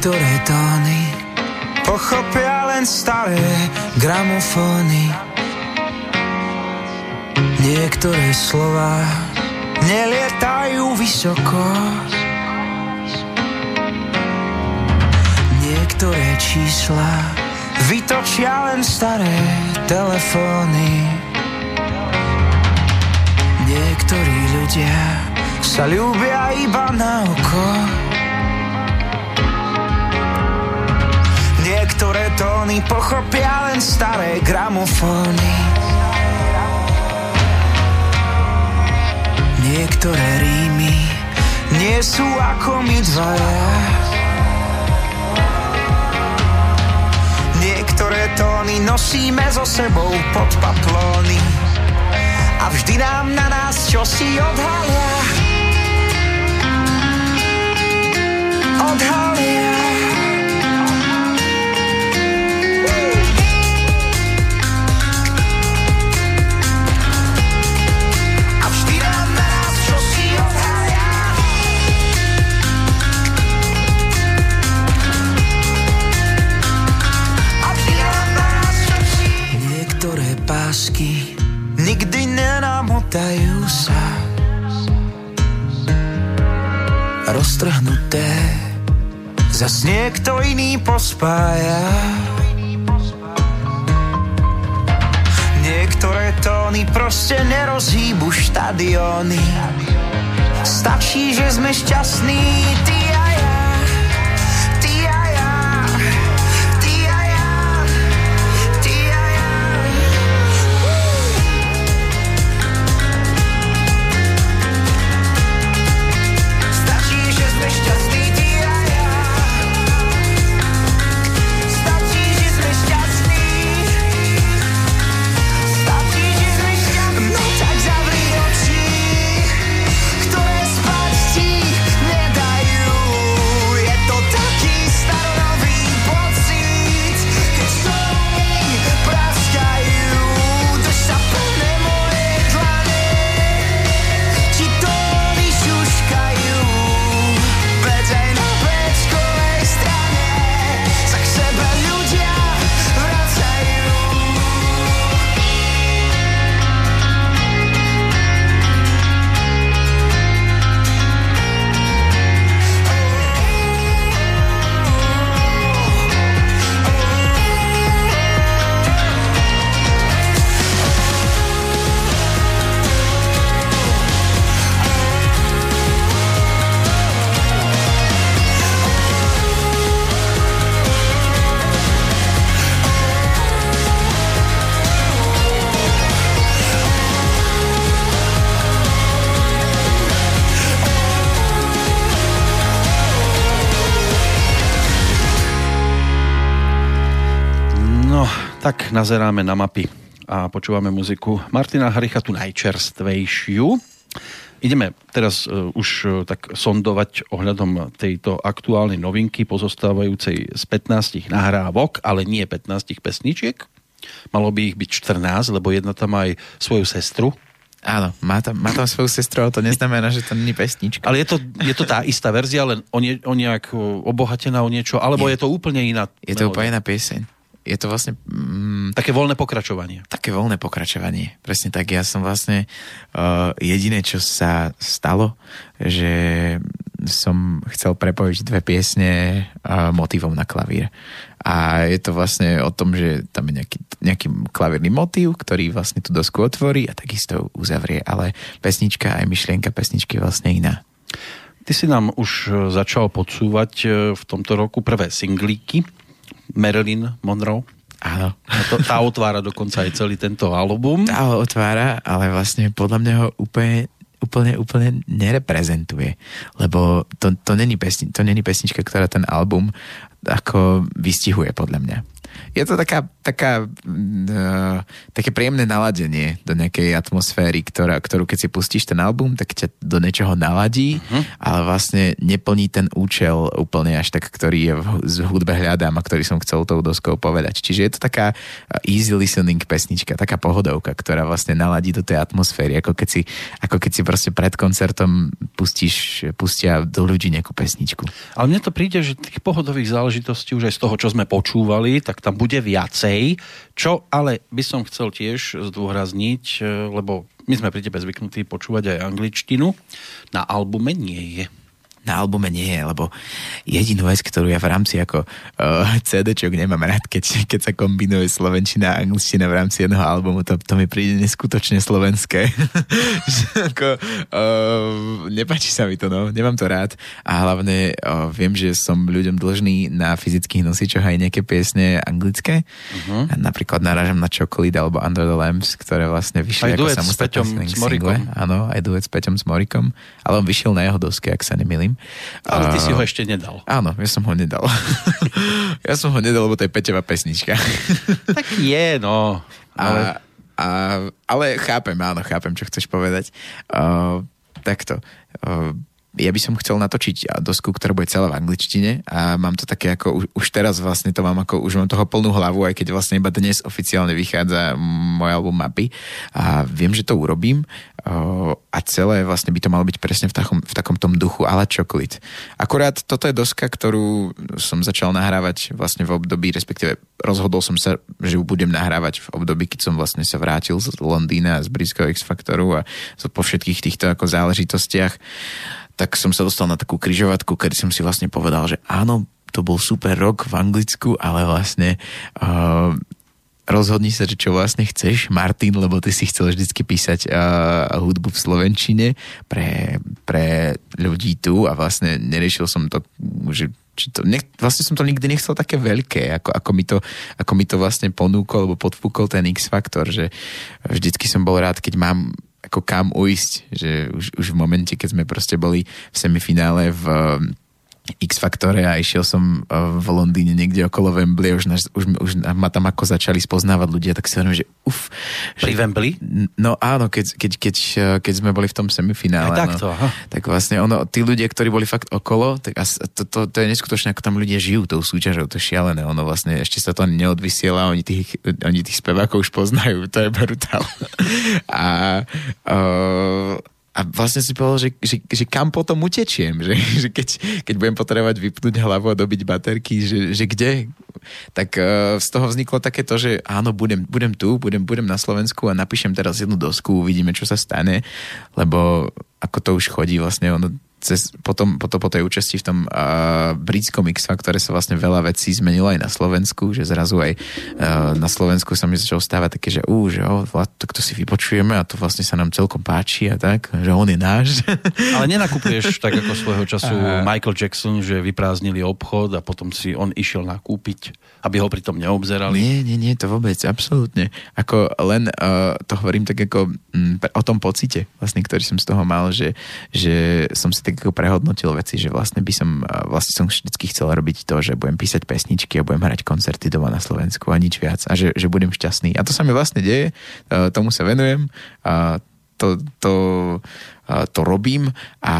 Niektoré tóny pochopia len staré gramofóny. Niektoré slova nelietajú vysoko. Niektoré čísla vytočia len staré telefóny. Niektorí ľudia sa ľúbia iba na oko. Niektoré tóny pochopia len staré gramofóny. Niektoré rímy nie sú ako my dvaja. Niektoré tóny nosíme so sebou pod paplóny a vždy nám na nás čosi odhalia. Odhalia. Nikdy nenamotajú sa. Roztrhnuté Zas niekto iný pospája. Niektoré tóny proste nerozhýbu štadióny. Stačí, že sme šťastní Ty nazeráme na mapy a počúvame muziku Martina Haricha, tu najčerstvejšiu. Ideme teraz uh, už uh, tak sondovať ohľadom tejto aktuálnej novinky pozostávajúcej z 15 nahrávok, ale nie 15 pesničiek. Malo by ich byť 14, lebo jedna tam má aj svoju sestru, Áno, má tam, má tam svoju sestru, ale to neznamená, že to není pesnička. Ale je to, je to tá istá verzia, len o, nie, o nejak obohatená o niečo, alebo je, je to úplne iná Je to úplne iná pieseň. Je to vlastne... Mm, také voľné pokračovanie. Také voľné pokračovanie. Presne tak. Ja som vlastne uh, jediné, čo sa stalo, že som chcel prepojiť dve piesne uh, motivom na klavír. A je to vlastne o tom, že tam je nejaký, nejaký klavírny motív, ktorý vlastne tú dosku otvorí a takisto uzavrie, ale pesnička aj myšlienka pesničky je vlastne iná. Ty si nám už e, začal podsúvať v tomto roku prvé singlíky Marilyn Monroe. Áno. A to, tá otvára dokonca aj celý tento album. Tá ho otvára, ale vlastne podľa mňa ho úplne úplne, úplne nereprezentuje. Lebo to, to, není pesni, to není pesnička, ktorá ten album ako vystihuje podľa mňa je to taká, taká, uh, také príjemné naladenie do nejakej atmosféry, ktorá, ktorú keď si pustíš ten album, tak ťa do niečoho naladí, uh-huh. ale vlastne neplní ten účel úplne až tak, ktorý je v, z hudbe hľadám a ktorý som chcel tou doskou povedať. Čiže je to taká easy listening pesnička, taká pohodovka, ktorá vlastne naladí do tej atmosféry, ako keď si, ako keď si proste pred koncertom pustíš, pustia do ľudí nejakú pesničku. Ale mne to príde, že tých pohodových záležitostí už aj z toho, čo sme počúvali, tak tam bude viacej, čo ale by som chcel tiež zdôrazniť, e, lebo my sme pri tebe zvyknutí počúvať aj angličtinu, na albume nie je na albume nie je, lebo jedinú vec, ktorú ja v rámci ako uh, CD-čok nemám rád, keď, keď sa kombinuje slovenčina a angličtina v rámci jedného albumu, to, to mi príde neskutočne slovenské. (laughs) ako, uh, nepáči sa mi to, no, nemám to rád a hlavne uh, viem, že som ľuďom dlžný na fyzických nosičoch aj nejaké piesne anglické. Uh-huh. Napríklad narážam na Chocolate alebo Under the Lamps, ktoré vlastne vyšli aj ako samostatný single. Áno, aj duet s Peťom s Morikom, ale on vyšiel na jeho doske, ak sa nemýlim myslím. Ale ty si ho ešte nedal. Áno, ja som ho nedal. (laughs) ja som ho nedal, lebo to je Peťová pesnička. (laughs) tak je, no. Ale... A, a, ale chápem, áno, chápem, čo chceš povedať. Uh, takto. Uh, ja by som chcel natočiť dosku, ktorá bude celá v angličtine a mám to také ako, už, už teraz vlastne to mám ako, už mám toho plnú hlavu, aj keď vlastne iba dnes oficiálne vychádza môj album mapy a viem, že to urobím a celé vlastne by to malo byť presne v takom, v takom tom duchu ale čoklit. Akurát toto je doska, ktorú som začal nahrávať vlastne v období, respektíve rozhodol som sa, že ju budem nahrávať v období, keď som vlastne sa vrátil z Londýna, z britského X-Faktoru a po všetkých týchto ako záležitostiach tak som sa dostal na takú kryžovatku, kedy som si vlastne povedal, že áno, to bol super rok v Anglicku, ale vlastne uh, rozhodni sa, že čo vlastne chceš, Martin, lebo ty si chcel vždycky písať uh, hudbu v Slovenčine pre, pre ľudí tu a vlastne neriešil som to, že to, nech, vlastne som to nikdy nechcel také veľké, ako, ako, mi to, ako mi to vlastne ponúkol, alebo podfúkol ten X-faktor, že vždycky som bol rád, keď mám ako kam ujsť, že už, už v momente, keď sme proste boli v semifinále v X Faktore a išiel som e, v Londýne niekde okolo Wembley, už, naš, už, už ma tam ako začali spoznávať ľudia, tak si hovorím, že uf. Pri že, Wembley? No áno, keď, keď, keď, e, keď sme boli v tom semifinále. Aj takto, no, aha. Tak vlastne ono, tí ľudia, ktorí boli fakt okolo, tak to, to, to je neskutočné, ako tam ľudia žijú tou súťažou, to je šialené. Ono vlastne ešte sa to neodvysiela, oni tých, oni tých spevákov už poznajú, to je brutál. (laughs) a uh, a vlastne si povedal, že, že, že kam potom utečiem, že, že keď, keď budem potrebovať vypnúť hlavu a dobiť baterky, že, že kde? Tak uh, z toho vzniklo také to, že áno, budem, budem tu, budem, budem na Slovensku a napíšem teraz jednu dosku, uvidíme, čo sa stane, lebo ako to už chodí vlastne, ono cez, potom, potom po tej účasti v tom uh, britskom x ktoré sa vlastne veľa vecí zmenilo aj na Slovensku, že zrazu aj uh, na Slovensku sa mi začalo stávať také, že ú, že oh, tak to si vypočujeme a to vlastne sa nám celkom páči a tak, že on je náš. (laughs) Ale nenakupuješ tak ako svojho času uh, Michael Jackson, že vyprázdnili obchod a potom si on išiel nakúpiť, aby ho pritom neobzerali. Nie, nie, nie, to vôbec, absolútne. Ako len uh, to hovorím tak ako m, mm, o tom pocite, vlastne, ktorý som z toho mal, že, že som si tak ako prehodnotil veci, že vlastne by som, vlastne som vždycky chcel robiť to, že budem písať pesničky a budem hrať koncerty doma na Slovensku a nič viac a že, že budem šťastný. A to sa mi vlastne deje, tomu sa venujem a to, to to robím a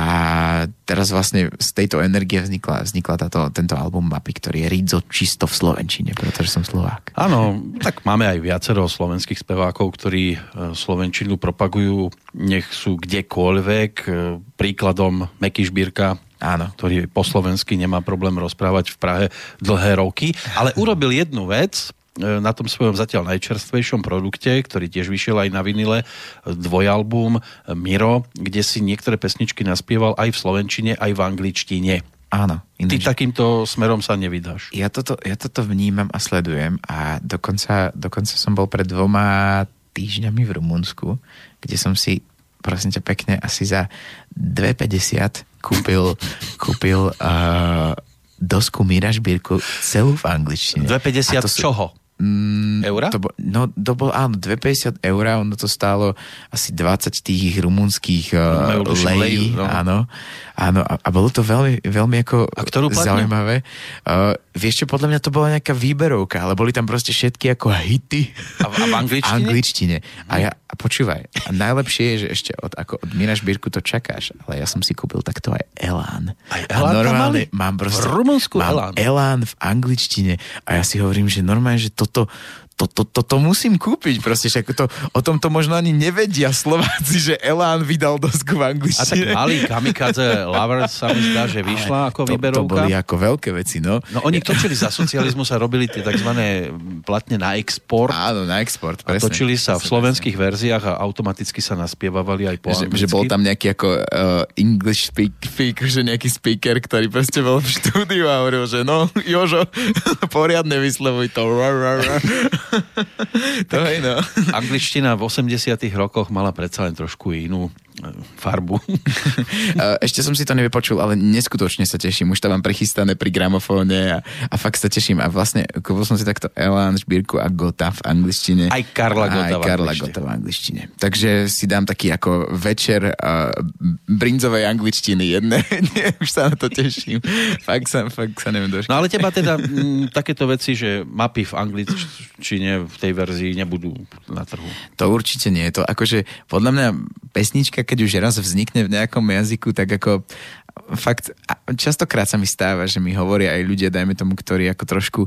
teraz vlastne z tejto energie vznikla, vznikla táto, tento album mapy, ktorý je Rizzo čisto v Slovenčine, pretože som Slovák. Áno, tak máme aj viacero slovenských spevákov, ktorí e, Slovenčinu propagujú, nech sú kdekoľvek. E, príkladom Meky Šbírka, Áno. ktorý po slovensky nemá problém rozprávať v Prahe dlhé roky, ale urobil jednu vec, na tom svojom zatiaľ najčerstvejšom produkte, ktorý tiež vyšiel aj na vinile, dvojalbum Miro, kde si niektoré pesničky naspieval aj v slovenčine, aj v angličtine. Áno. Ináč... Ty takýmto smerom sa nevydáš. Ja toto, ja toto vnímam a sledujem a dokonca, dokonca som bol pred dvoma týždňami v Rumunsku, kde som si prosím ťa pekne asi za 2,50 kúpil, (laughs) kúpil uh, dosku Mira Šbírku celú v angličtine. 2,50 sú... čoho? Mm, Eura? To bol, no, to bol, áno, 2,50 eur, ono to stálo asi 20 tých rumunských uh, lejí, no. áno. Áno, a, a bolo to veľmi, veľmi ako a ktorú zaujímavé. Uh, vieš čo, podľa mňa to bola nejaká výberovka, ale boli tam proste všetky ako hity. A v, a v angličtine? (laughs) angličtine. A ja, a počúvaj, a najlepšie je, že ešte od, ako od Mina Šbírku to čakáš, ale ja som si kúpil takto aj Elán. Aj Elán a normálne mám proste... V Rumunsku mám Elán. Elán v angličtine a ja si hovorím, že normálne, že toto, to, to, to, to musím kúpiť, proste však to, o tom to možno ani nevedia Slováci, že Elán vydal dosku v angličtine. A tak malý Kamikaze Lovers sa mi zdá, že vyšla ako to, výberovka. To boli ako veľké veci, no. No oni točili za socializmu, sa robili tie tzv. platne na export. Áno, na export, presne. A točili sa v slovenských presne. verziách a automaticky sa naspievavali aj po že, že bol tam nejaký ako uh, English speak, speak, že nejaký speaker, ktorý proste bol v štúdiu a hovoril, že no, Jožo, (laughs) poriadne vyslovuj to. To hej, no. Angličtina v 80 rokoch mala predsa len trošku inú e, farbu. Ešte som si to nevypočul, ale neskutočne sa teším. Už to mám prichystané pri gramofóne a, a fakt sa teším. A vlastne kúpil som si takto Elan, Šbírku a Gota v angličtine. Aj Karla Gota, aj Karla Gota v angličtine. Takže si dám taký ako večer uh, brinzovej angličtiny jedné. (laughs) už sa na to teším. fakt sa, fakt sa neviem doškať. No ale teba teda m, takéto veci, že mapy v angličtine určite v tej verzii nebudú na trhu. To určite nie. To akože podľa mňa pesnička, keď už raz vznikne v nejakom jazyku, tak ako fakt, častokrát sa mi stáva, že mi hovoria aj ľudia, dajme tomu, ktorí ako trošku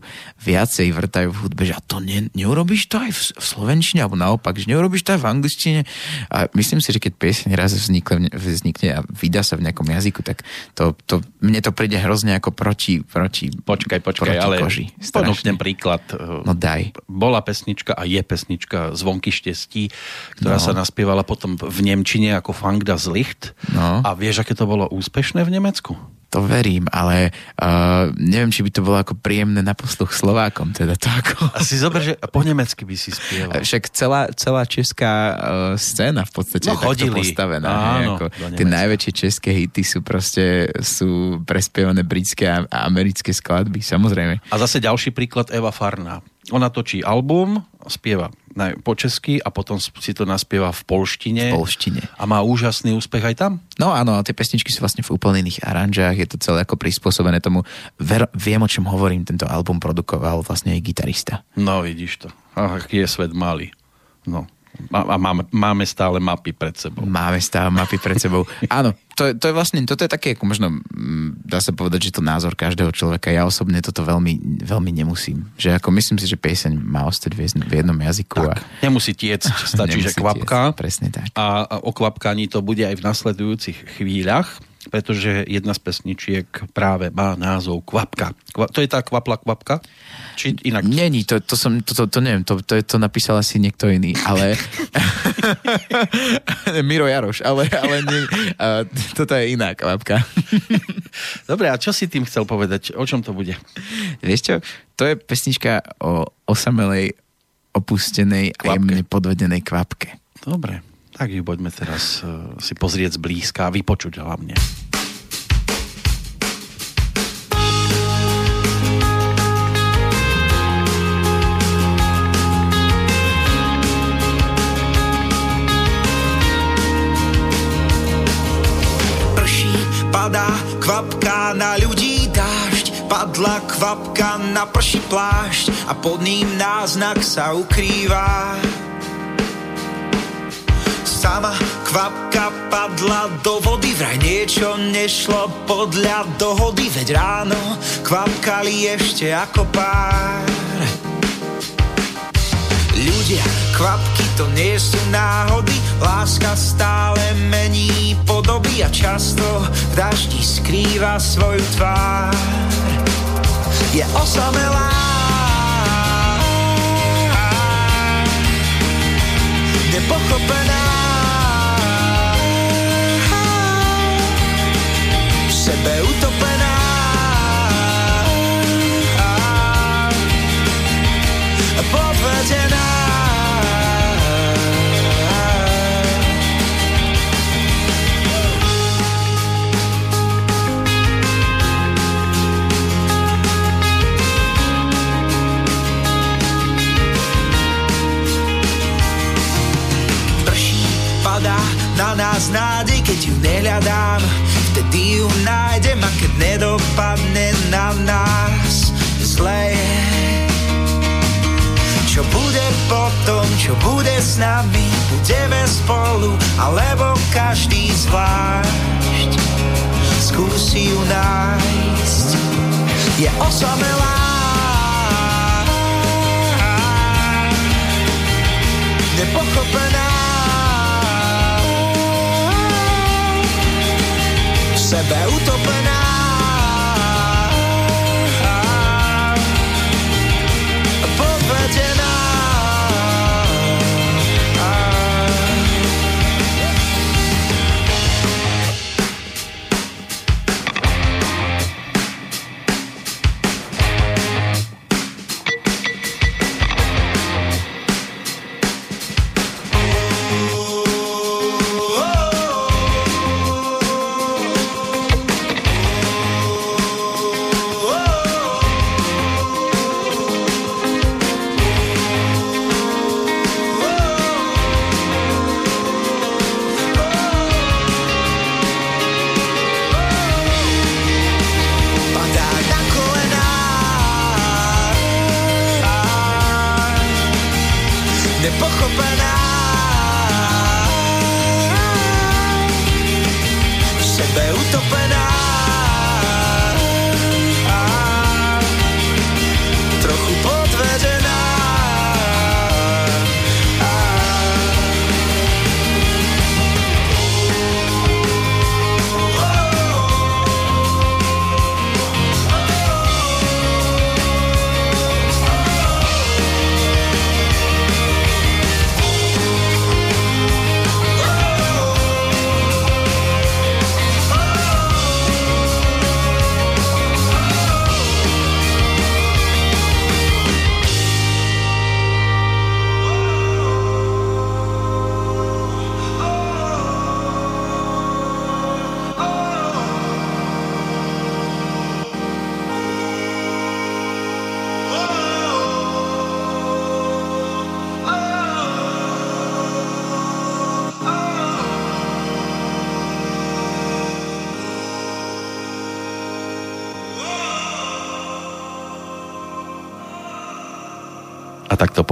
viacej vrtajú v hudbe, že a to ne, neurobíš to aj v, v slovenčine, alebo naopak, že neurobíš to aj v angličtine. A myslím si, že keď pieseň raz vznikne, vznikne a vydá sa v nejakom jazyku, tak to, to, mne to príde hrozne ako proti, proti Počkaj, počkaj, proti ale koži. ponúknem príklad. No daj. Bola pesnička a je pesnička Zvonky štestí, ktorá no. sa naspievala potom v Nemčine ako Fang das Licht. No. A vieš, aké to bolo úspešné v Nemecku? To verím, ale uh, neviem, či by to bolo ako príjemné na posluch Slovákom. Teda to ako... Asi zober, že po nemecky by si spieval. (laughs) Však celá, celá česká uh, scéna v podstate no, je takto postavená. Áno, ako tie najväčšie české hity sú proste sú prespievané britské a americké skladby, samozrejme. A zase ďalší príklad Eva Farná. Ona točí album, spieva po česky a potom si to naspieva v polštine. V polštine. A má úžasný úspech aj tam? No áno, tie pesničky sú vlastne v úplne iných aranžách, je to celé ako prispôsobené tomu. Ver, viem, o čom hovorím, tento album produkoval vlastne aj gitarista. No vidíš to. Ach, aký je svet malý. No. A máme, máme stále mapy pred sebou. Máme stále mapy pred sebou. Áno, to, to je vlastne, toto je také, ako možno, mm, dá sa povedať, že to názor každého človeka. Ja osobne toto veľmi, veľmi nemusím. Že ako myslím si, že pieseň má ostať v, jednom jazyku. Tak, a... nemusí tiec, stačí, že kvapka. Tiec, presne tak. A, a o kvapkaní to bude aj v nasledujúcich chvíľach pretože jedna z pesničiek práve má názov Kvapka. Kva, to je tá kvapla kvapka? Či inak? Není, to, to, som, to, to, to neviem, to, to, to napísal asi niekto iný, ale... (laughs) Miro Jaroš, ale, ale nie, uh, toto je iná kvapka. (laughs) Dobre, a čo si tým chcel povedať? O čom to bude? Vieš čo, to je pesnička o osamelej, opustenej kvapke. a jemne podvedenej kvapke. Dobre, tak ju poďme teraz uh, si pozrieť zblízka a vypočuť hlavne. padá kvapka na ľudí dážď, padla kvapka na prší plášť a pod ním náznak sa ukrýva. Sama kvapka padla do vody, vraj niečo nešlo podľa dohody, veď ráno kvapkali ešte ako pár. Ľudia, kvapky to nie sú náhody, láska stále mení podoby a často v daždi skrýva svoju tvár. Je osamelá, nepochopená, sebe utopená. Podvedená na nás nádej, keď ju nehľadám Vtedy ju nájdem a keď nedopadne na nás zlé Čo bude potom, čo bude s nami Budeme spolu, alebo každý zvlášť Skúsi ju nájsť. Je osamelá. Nepochopená sebe utopená podvedená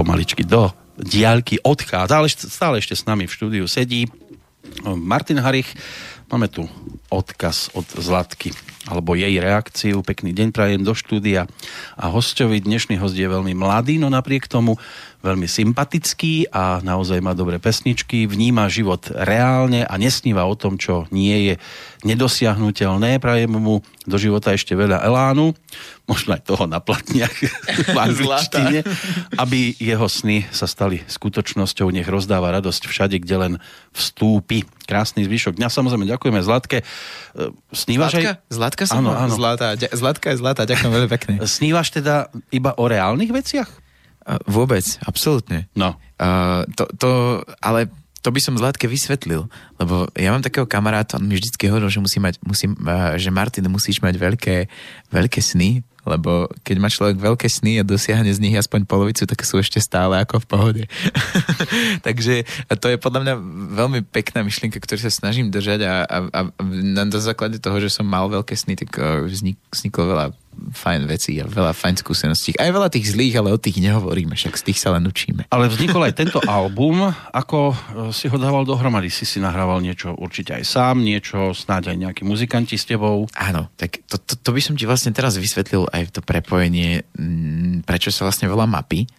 pomaličky do diaľky odchádza, ale stále ešte s nami v štúdiu sedí Martin Harich. Máme tu odkaz od Zlatky alebo jej reakciu. Pekný deň prajem do štúdia a hostovi dnešný host je veľmi mladý, no napriek tomu veľmi sympatický a naozaj má dobré pesničky, vníma život reálne a nesníva o tom, čo nie je nedosiahnutelné. Prajem mu do života ešte veľa elánu, možno aj toho na platniach v (laughs) angličtine, aby jeho sny sa stali skutočnosťou, nech rozdáva radosť všade, kde len vstúpi. Krásny zvyšok dňa, samozrejme ďakujeme Zlatke. E, Snívaš Zlatka? aj... Zlatka sa Áno, áno. Zlatá. Zlatka je zlatá, ďakujem veľmi pekne. (laughs) Snívaš teda iba o reálnych veciach? Vôbec, absolútne. No. Uh, to, to, ale to by som Zlatke vysvetlil, lebo ja mám takého kamaráta, on mi vždycky hovoril, že, musí mať, musí, že Martin, musíš mať veľké, veľké sny, lebo keď má človek veľké sny a dosiahne z nich aspoň polovicu, tak sú ešte stále ako v pohode. (laughs) Takže to je podľa mňa veľmi pekná myšlienka, ktorú sa snažím držať a, a, a na základe toho, že som mal veľké sny, tak eh, vznik, vzniklo veľa fajn veci a veľa fajn skúseností. Aj veľa tých zlých, ale o tých nehovoríme, však z tých sa len učíme. Ale vznikol aj tento album. Ako e, si ho dával dohromady? Si si nahrával niečo určite aj sám, niečo snáď aj nejakí muzikanti s tebou? Áno, tak to, to, to by som ti vlastne teraz vysvetlil aj to prepojenie, prečo sa vlastne volá mapy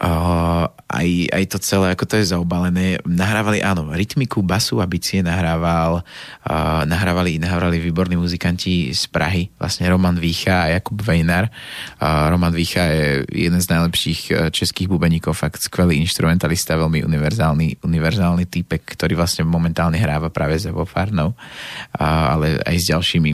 uh, aj, aj to celé, ako to je zaobalené. Nahrávali, áno, rytmiku, basu a bicie nahrával, uh, nahrávali, nahrávali výborní muzikanti z Prahy, vlastne Roman Vícha a Jakub Vejnar. Uh, Roman Vícha je jeden z najlepších českých bubeníkov, fakt skvelý instrumentalista, veľmi univerzálny, univerzálny týpek, ktorý vlastne momentálne hráva práve za Farnou, uh, ale aj s ďalšími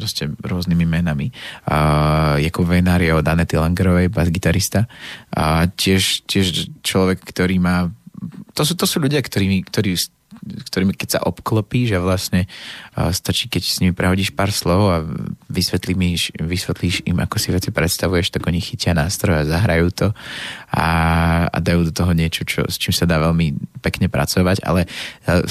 proste rôznymi menami. Uh, Jakub Vejnár je od Anety Langerovej, bas-gitarista. A tiež, tiež človek, ktorý má... To sú, to sú ľudia, ktorí, ktorí ktorými keď sa obklopíš a vlastne uh, stačí, keď s nimi prehodíš pár slov a vysvetlíš, vysvetlíš im, ako si veci predstavuješ, tak oni chytia nástroj a zahrajú to a, a dajú do toho niečo, čo, s čím sa dá veľmi pekne pracovať, ale uh,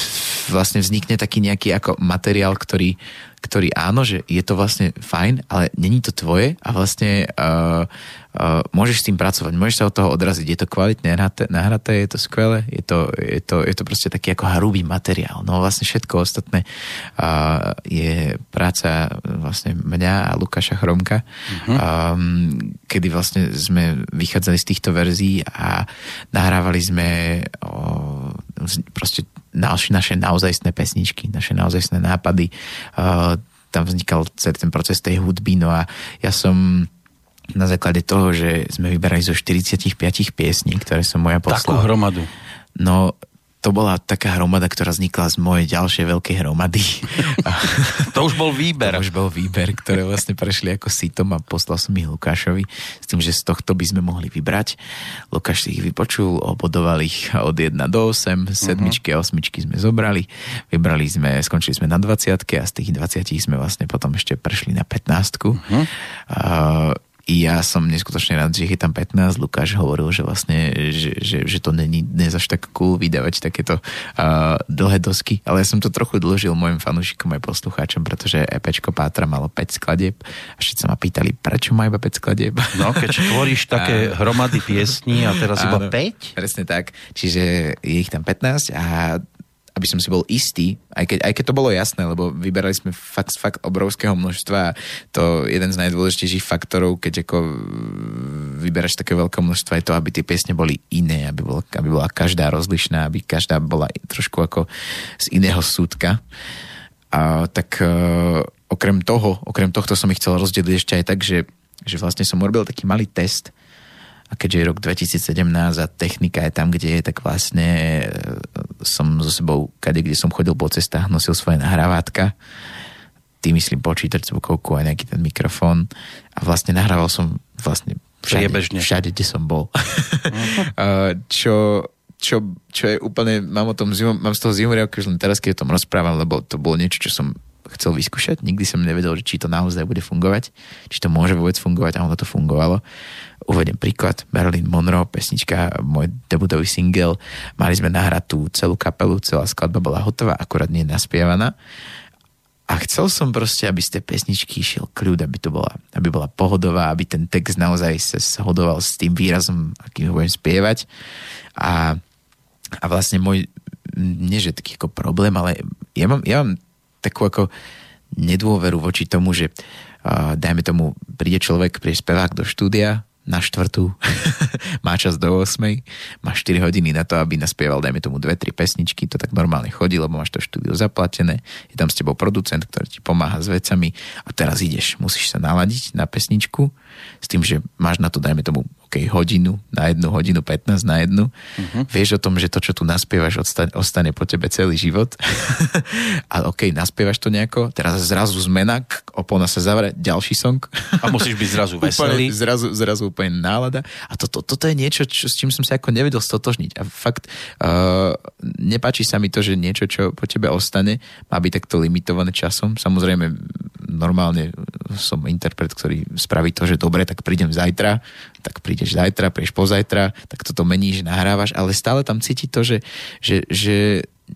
vlastne vznikne taký nejaký ako materiál, ktorý ktorý áno, že je to vlastne fajn, ale není to tvoje a vlastne uh, uh, môžeš s tým pracovať, môžeš sa od toho odraziť. Je to kvalitne nahraté, nahraté je to skvelé, je to, je, to, je to proste taký ako hrubý materiál. No vlastne všetko ostatné uh, je práca vlastne mňa a Lukáša Chromka, uh-huh. um, kedy vlastne sme vychádzali z týchto verzií a nahrávali sme uh, proste naše, naše naozajstné pesničky, naše naozajstné nápady. Uh, tam vznikal celý ten proces tej hudby, no a ja som na základe toho, že sme vyberali zo 45 piesní, ktoré som moja poslal. Takú hromadu. No, to bola taká hromada, ktorá vznikla z mojej ďalšej veľkej hromady. (laughs) to už bol výber. To už bol výber, ktoré vlastne prešli ako sitom a poslal som ich Lukášovi s tým, že z tohto by sme mohli vybrať. Lukáš si ich vypočul, obodoval ich od 1 do 8, sedmičky uh-huh. a osmičky sme zobrali. Vybrali sme, skončili sme na 20 a z tých 20 sme vlastne potom ešte prešli na 15. Uh-huh. Uh, ja som neskutočne rád, že je tam 15. Lukáš hovoril, že vlastne, že, že, že to není dnes až tak cool vydávať takéto uh, dlhé dosky, ale ja som to trochu dlžil mojim fanúšikom aj poslucháčom, pretože EPčko Pátra malo 5 skladieb a všetci sa ma pýtali, prečo má iba 5 skladieb. No, keď tvoríš (laughs) také hromady piesní a teraz iba 5? Presne tak, čiže je ich tam 15 a aby som si bol istý, aj keď, aj keď to bolo jasné, lebo vyberali sme fakt, fakt obrovského množstva. To jeden z najdôležitejších faktorov, keď ako vyberáš také veľké množstvo, je to, aby tie piesne boli iné, aby, bol, aby bola každá rozlišná, aby každá bola trošku ako z iného súdka. A, tak uh, okrem toho, okrem tohto som ich chcel rozdeliť ešte aj tak, že, že vlastne som urobil taký malý test, a keďže je rok 2017 a technika je tam, kde je, tak vlastne e, som so sebou, kade, kde som chodil po cestách, nosil svoje nahrávatka. Tým myslím počítač, zvukovku a nejaký ten mikrofón. A vlastne nahrával som vlastne všade, všade kde som bol. (laughs) Uh-huh. čo, čo, čo je úplne, mám, o tom zimu, mám z toho zimu už len teraz, keď o tom rozprávam, lebo to bolo niečo, čo som chcel vyskúšať. Nikdy som nevedel, či to naozaj bude fungovať, či to môže vôbec fungovať a ono to fungovalo. Uvedem príklad, Marilyn Monroe, pesnička, môj debutový single. Mali sme nahrať tú celú kapelu, celá skladba bola hotová, akurát nie naspievaná. A chcel som proste, aby z tej pesničky išiel kľud, aby to bola, aby bola pohodová, aby ten text naozaj sa shodoval s tým výrazom, akým ho budem spievať. A, a vlastne môj, nie že taký ako problém, ale ja mám, ja mám takú ako nedôveru voči tomu, že uh, dajme tomu, príde človek, príde spevák do štúdia, na štvrtú, (laughs) má čas do 8, má 4 hodiny na to, aby naspieval, dajme tomu 2-3 pesničky, to tak normálne chodí, lebo máš to štúdio zaplatené, je tam s tebou producent, ktorý ti pomáha s vecami a teraz ideš, musíš sa naladiť na pesničku s tým, že máš na to, dajme tomu, OK, hodinu na jednu, hodinu 15 na jednu. Uh-huh. Vieš o tom, že to, čo tu naspievaš, ostane, ostane po tebe celý život. (laughs) a OK, naspievaš to nejako, teraz zrazu zmena, opona sa zavre, ďalší song. a musíš byť zrazu (laughs) veselý. úplne, zrazu, zrazu úplne nálada. A to, to, toto je niečo, čo, s čím som sa ako nevedel stotožniť. A fakt uh, nepáči sa mi to, že niečo, čo po tebe ostane, má byť takto limitované časom. Samozrejme, normálne som interpret, ktorý spraví to, že dobre, tak prídem zajtra, tak prídeš zajtra, prídeš pozajtra, tak toto meníš, nahrávaš, ale stále tam cíti to, že, že, že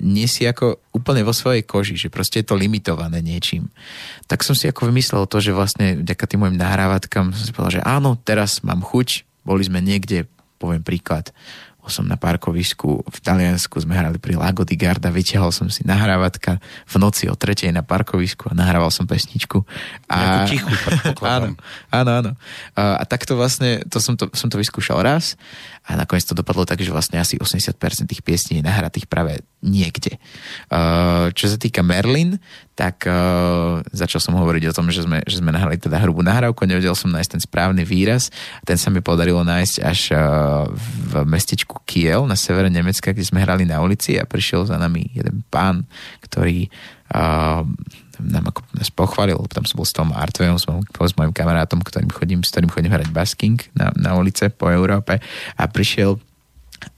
nie si ako úplne vo svojej koži, že proste je to limitované niečím. Tak som si ako vymyslel to, že vlastne vďaka tým mojim nahrávatkám som si povedal, že áno, teraz mám chuť, boli sme niekde, poviem príklad, bol som na parkovisku v Taliansku, sme hrali pri Lago di Garda, vyťahol som si nahrávatka v noci o tretej na parkovisku a nahrával som pesničku. A... tichú, (laughs) áno, áno, áno. A, a takto vlastne, to som to, som to vyskúšal raz a nakoniec to dopadlo tak, že vlastne asi 80% tých piesní je nahratých práve niekde. Uh, čo sa týka Merlin, tak uh, začal som hovoriť o tom, že sme, že sme nahrali teda hrubú nahrávku, nevedel som nájsť ten správny výraz. Ten sa mi podarilo nájsť až uh, v mestečku Kiel na severe Nemecka, kde sme hrali na ulici a prišiel za nami jeden pán, ktorý nám nás pochválil, tam som bol s tom Artvejom, s, s mojim kamarátom, ktorým chodím, s ktorým chodím hrať basking na, na ulice po Európe a prišiel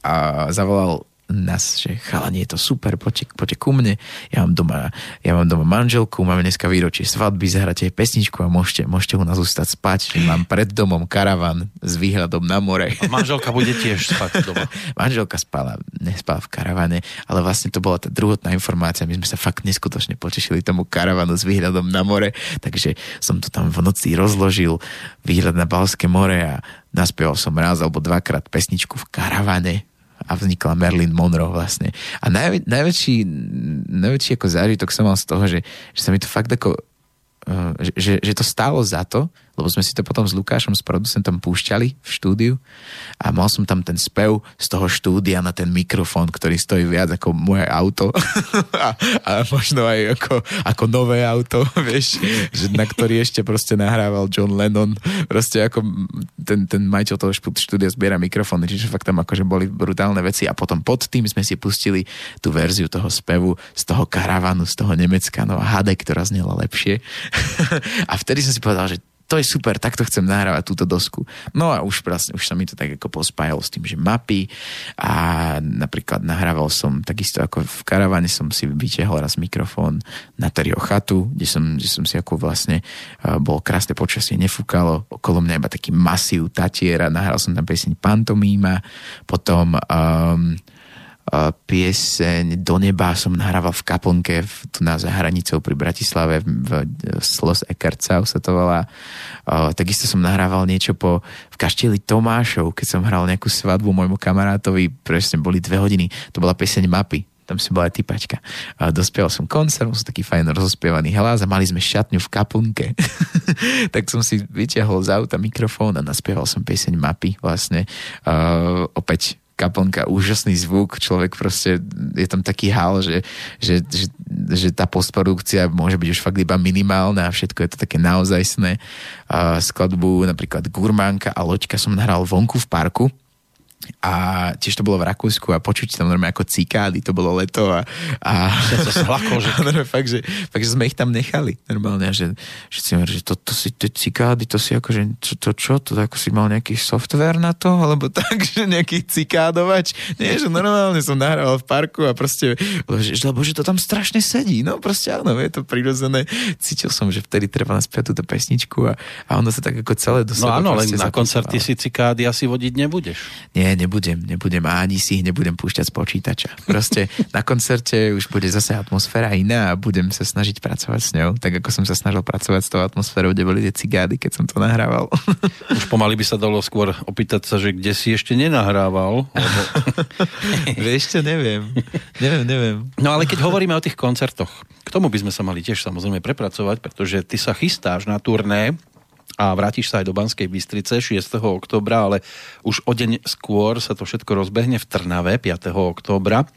a zavolal nás, že chalani, je to super, poďte, poďte ku mne, ja mám doma, ja mám doma manželku, máme dneska výročie svadby, zahráte pesničku a môžete, môžete u nás ustať spať, že mám pred domom karavan s výhľadom na more. A manželka bude tiež spať doma. (laughs) manželka spala, nespala v karavane, ale vlastne to bola tá druhotná informácia, my sme sa fakt neskutočne potešili tomu karavanu s výhľadom na more, takže som to tam v noci rozložil, výhľad na Balské more a naspieval som raz alebo dvakrát pesničku v karavane a vznikla Merlin Monroe vlastne. A najvä, najväčší, najväčší ako zážitok som mal z toho, že, že sa mi to fakt ako, uh, že, že to stálo za to, lebo sme si to potom s Lukášom, s producentom púšťali v štúdiu a mal som tam ten spev z toho štúdia na ten mikrofón, ktorý stojí viac ako moje auto. (laughs) A, a možno aj ako, ako nové auto, (laughs) vieš, že na ktorý ešte proste nahrával John Lennon, proste ako ten, ten majiteľ toho štúdia zbiera mikrofóny, čiže fakt tam akože boli brutálne veci. A potom pod tým sme si pustili tú verziu toho spevu z toho karavanu, z toho Nemecka, no a HD, ktorá znela lepšie. (laughs) A vtedy som si povedal, že to je super, takto chcem nahrávať túto dosku. No a už, vlastne, už sa mi to tak ako pospájalo s tým, že mapy a napríklad nahrával som takisto ako v karavane som si vytiahol raz mikrofón na Terio chatu, kde som, kde som si ako vlastne bol krásne počasie, nefúkalo, okolo mňa iba taký masív tatiera, nahral som tam pieseň Pantomíma, potom um, pieseň Do neba som nahrával v kaplnke v, tu na zahranicou pri Bratislave v, v Slos Ekercau sa to volá. Takisto som nahrával niečo po, v kaštieli Tomášov, keď som hral nejakú svadbu môjmu kamarátovi, presne boli dve hodiny, to bola pieseň Mapy, tam si bola typačka. A dospieval som koncert, som taký fajn rozospievaný hlas a mali sme šatňu v kaplnke. (laughs) tak som si vyťahol z auta mikrofón a naspieval som pieseň Mapy vlastne. Uh, opäť kaplnka, úžasný zvuk, človek proste, je tam taký hal, že, že, že, že tá postprodukcia môže byť už fakt iba minimálna a všetko je to také naozajstné. Uh, skladbu napríklad Gurmánka a Loďka som nahral vonku v parku, a tiež to bolo v Rakúsku a počuť tam normálne ako cikády, to bolo leto a, a to slako, že... (laughs) normálne, fakt, že, fakt, že sme ich tam nechali normálne, že, že si že to, to si, tie cikády, to si akože, čo, to čo, to ako si mal nejaký software na to, alebo tak, (laughs) že nejaký cikádovač, nie, že normálne som nahrával v parku a proste, že, lebo že to tam strašne sedí, no proste áno, je to prirodzené, cítil som, že vtedy treba naspiať túto pesničku a, a ono sa tak ako celé do No áno, len na koncerty si cikády asi vodiť nebudeš. Nie, nebudem, nebudem a ani si ich nebudem púšťať z počítača. Proste na koncerte už bude zase atmosféra iná a budem sa snažiť pracovať s ňou, tak ako som sa snažil pracovať s tou atmosférou, kde boli tie cigády, keď som to nahrával. Už pomaly by sa dalo skôr opýtať sa, že kde si ešte nenahrával. Lebo... (laughs) Čo, neviem. Neviem, neviem. No ale keď hovoríme o tých koncertoch, k tomu by sme sa mali tiež samozrejme prepracovať, pretože ty sa chystáš na turné a vrátiš sa aj do Banskej Bystrice 6. oktobra, ale už o deň skôr sa to všetko rozbehne v Trnave 5. oktobra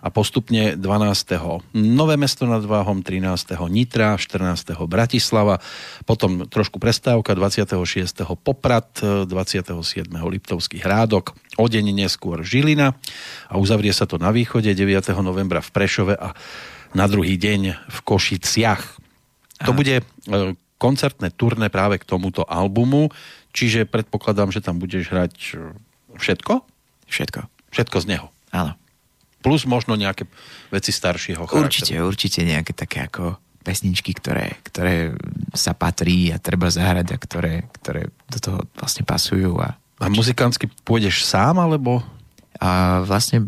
a postupne 12. Nové mesto nad Váhom, 13. Nitra, 14. Bratislava, potom trošku prestávka 26. Poprad, 27. Liptovský Hrádok, o deň neskôr Žilina a uzavrie sa to na východe 9. novembra v Prešove a na druhý deň v Košiciach. To bude e, koncertné turné práve k tomuto albumu, čiže predpokladám, že tam budeš hrať e, všetko? Všetko. Všetko z neho. Áno. Plus možno nejaké veci staršieho charakteru. Určite, určite nejaké také ako pesničky, ktoré, ktoré sa patrí a treba zahrať a ktoré, ktoré do toho vlastne pasujú. A, a muzikánsky pôjdeš sám, alebo a vlastne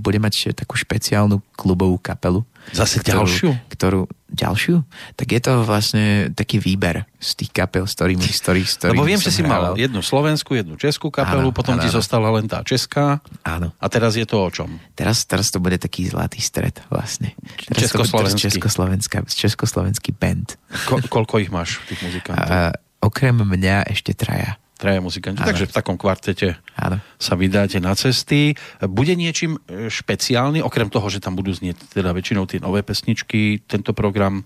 bude mať takú špeciálnu klubovú kapelu. Zase ďalšiu? Ktorú, ďalšiu? Tak je to vlastne taký výber z tých kapel, s ktorými, ktorých, s ktorými Lebo viem, že si hrával. mal jednu slovenskú, jednu českú kapelu, Áno, potom áno, ti áno. zostala len tá česká. Áno. A teraz je to o čom? Teraz, teraz to bude taký zlatý stred vlastne. Teraz Československý. Československá, československý band. Ko- koľko ich máš, tých muzikantov? A, okrem mňa ešte traja. Traja muzikanti. Áno. Takže v takom kvartete Áno. sa vydáte na cesty. Bude niečím e, špeciálny, okrem toho, že tam budú znieť teda väčšinou tie nové pesničky, tento program?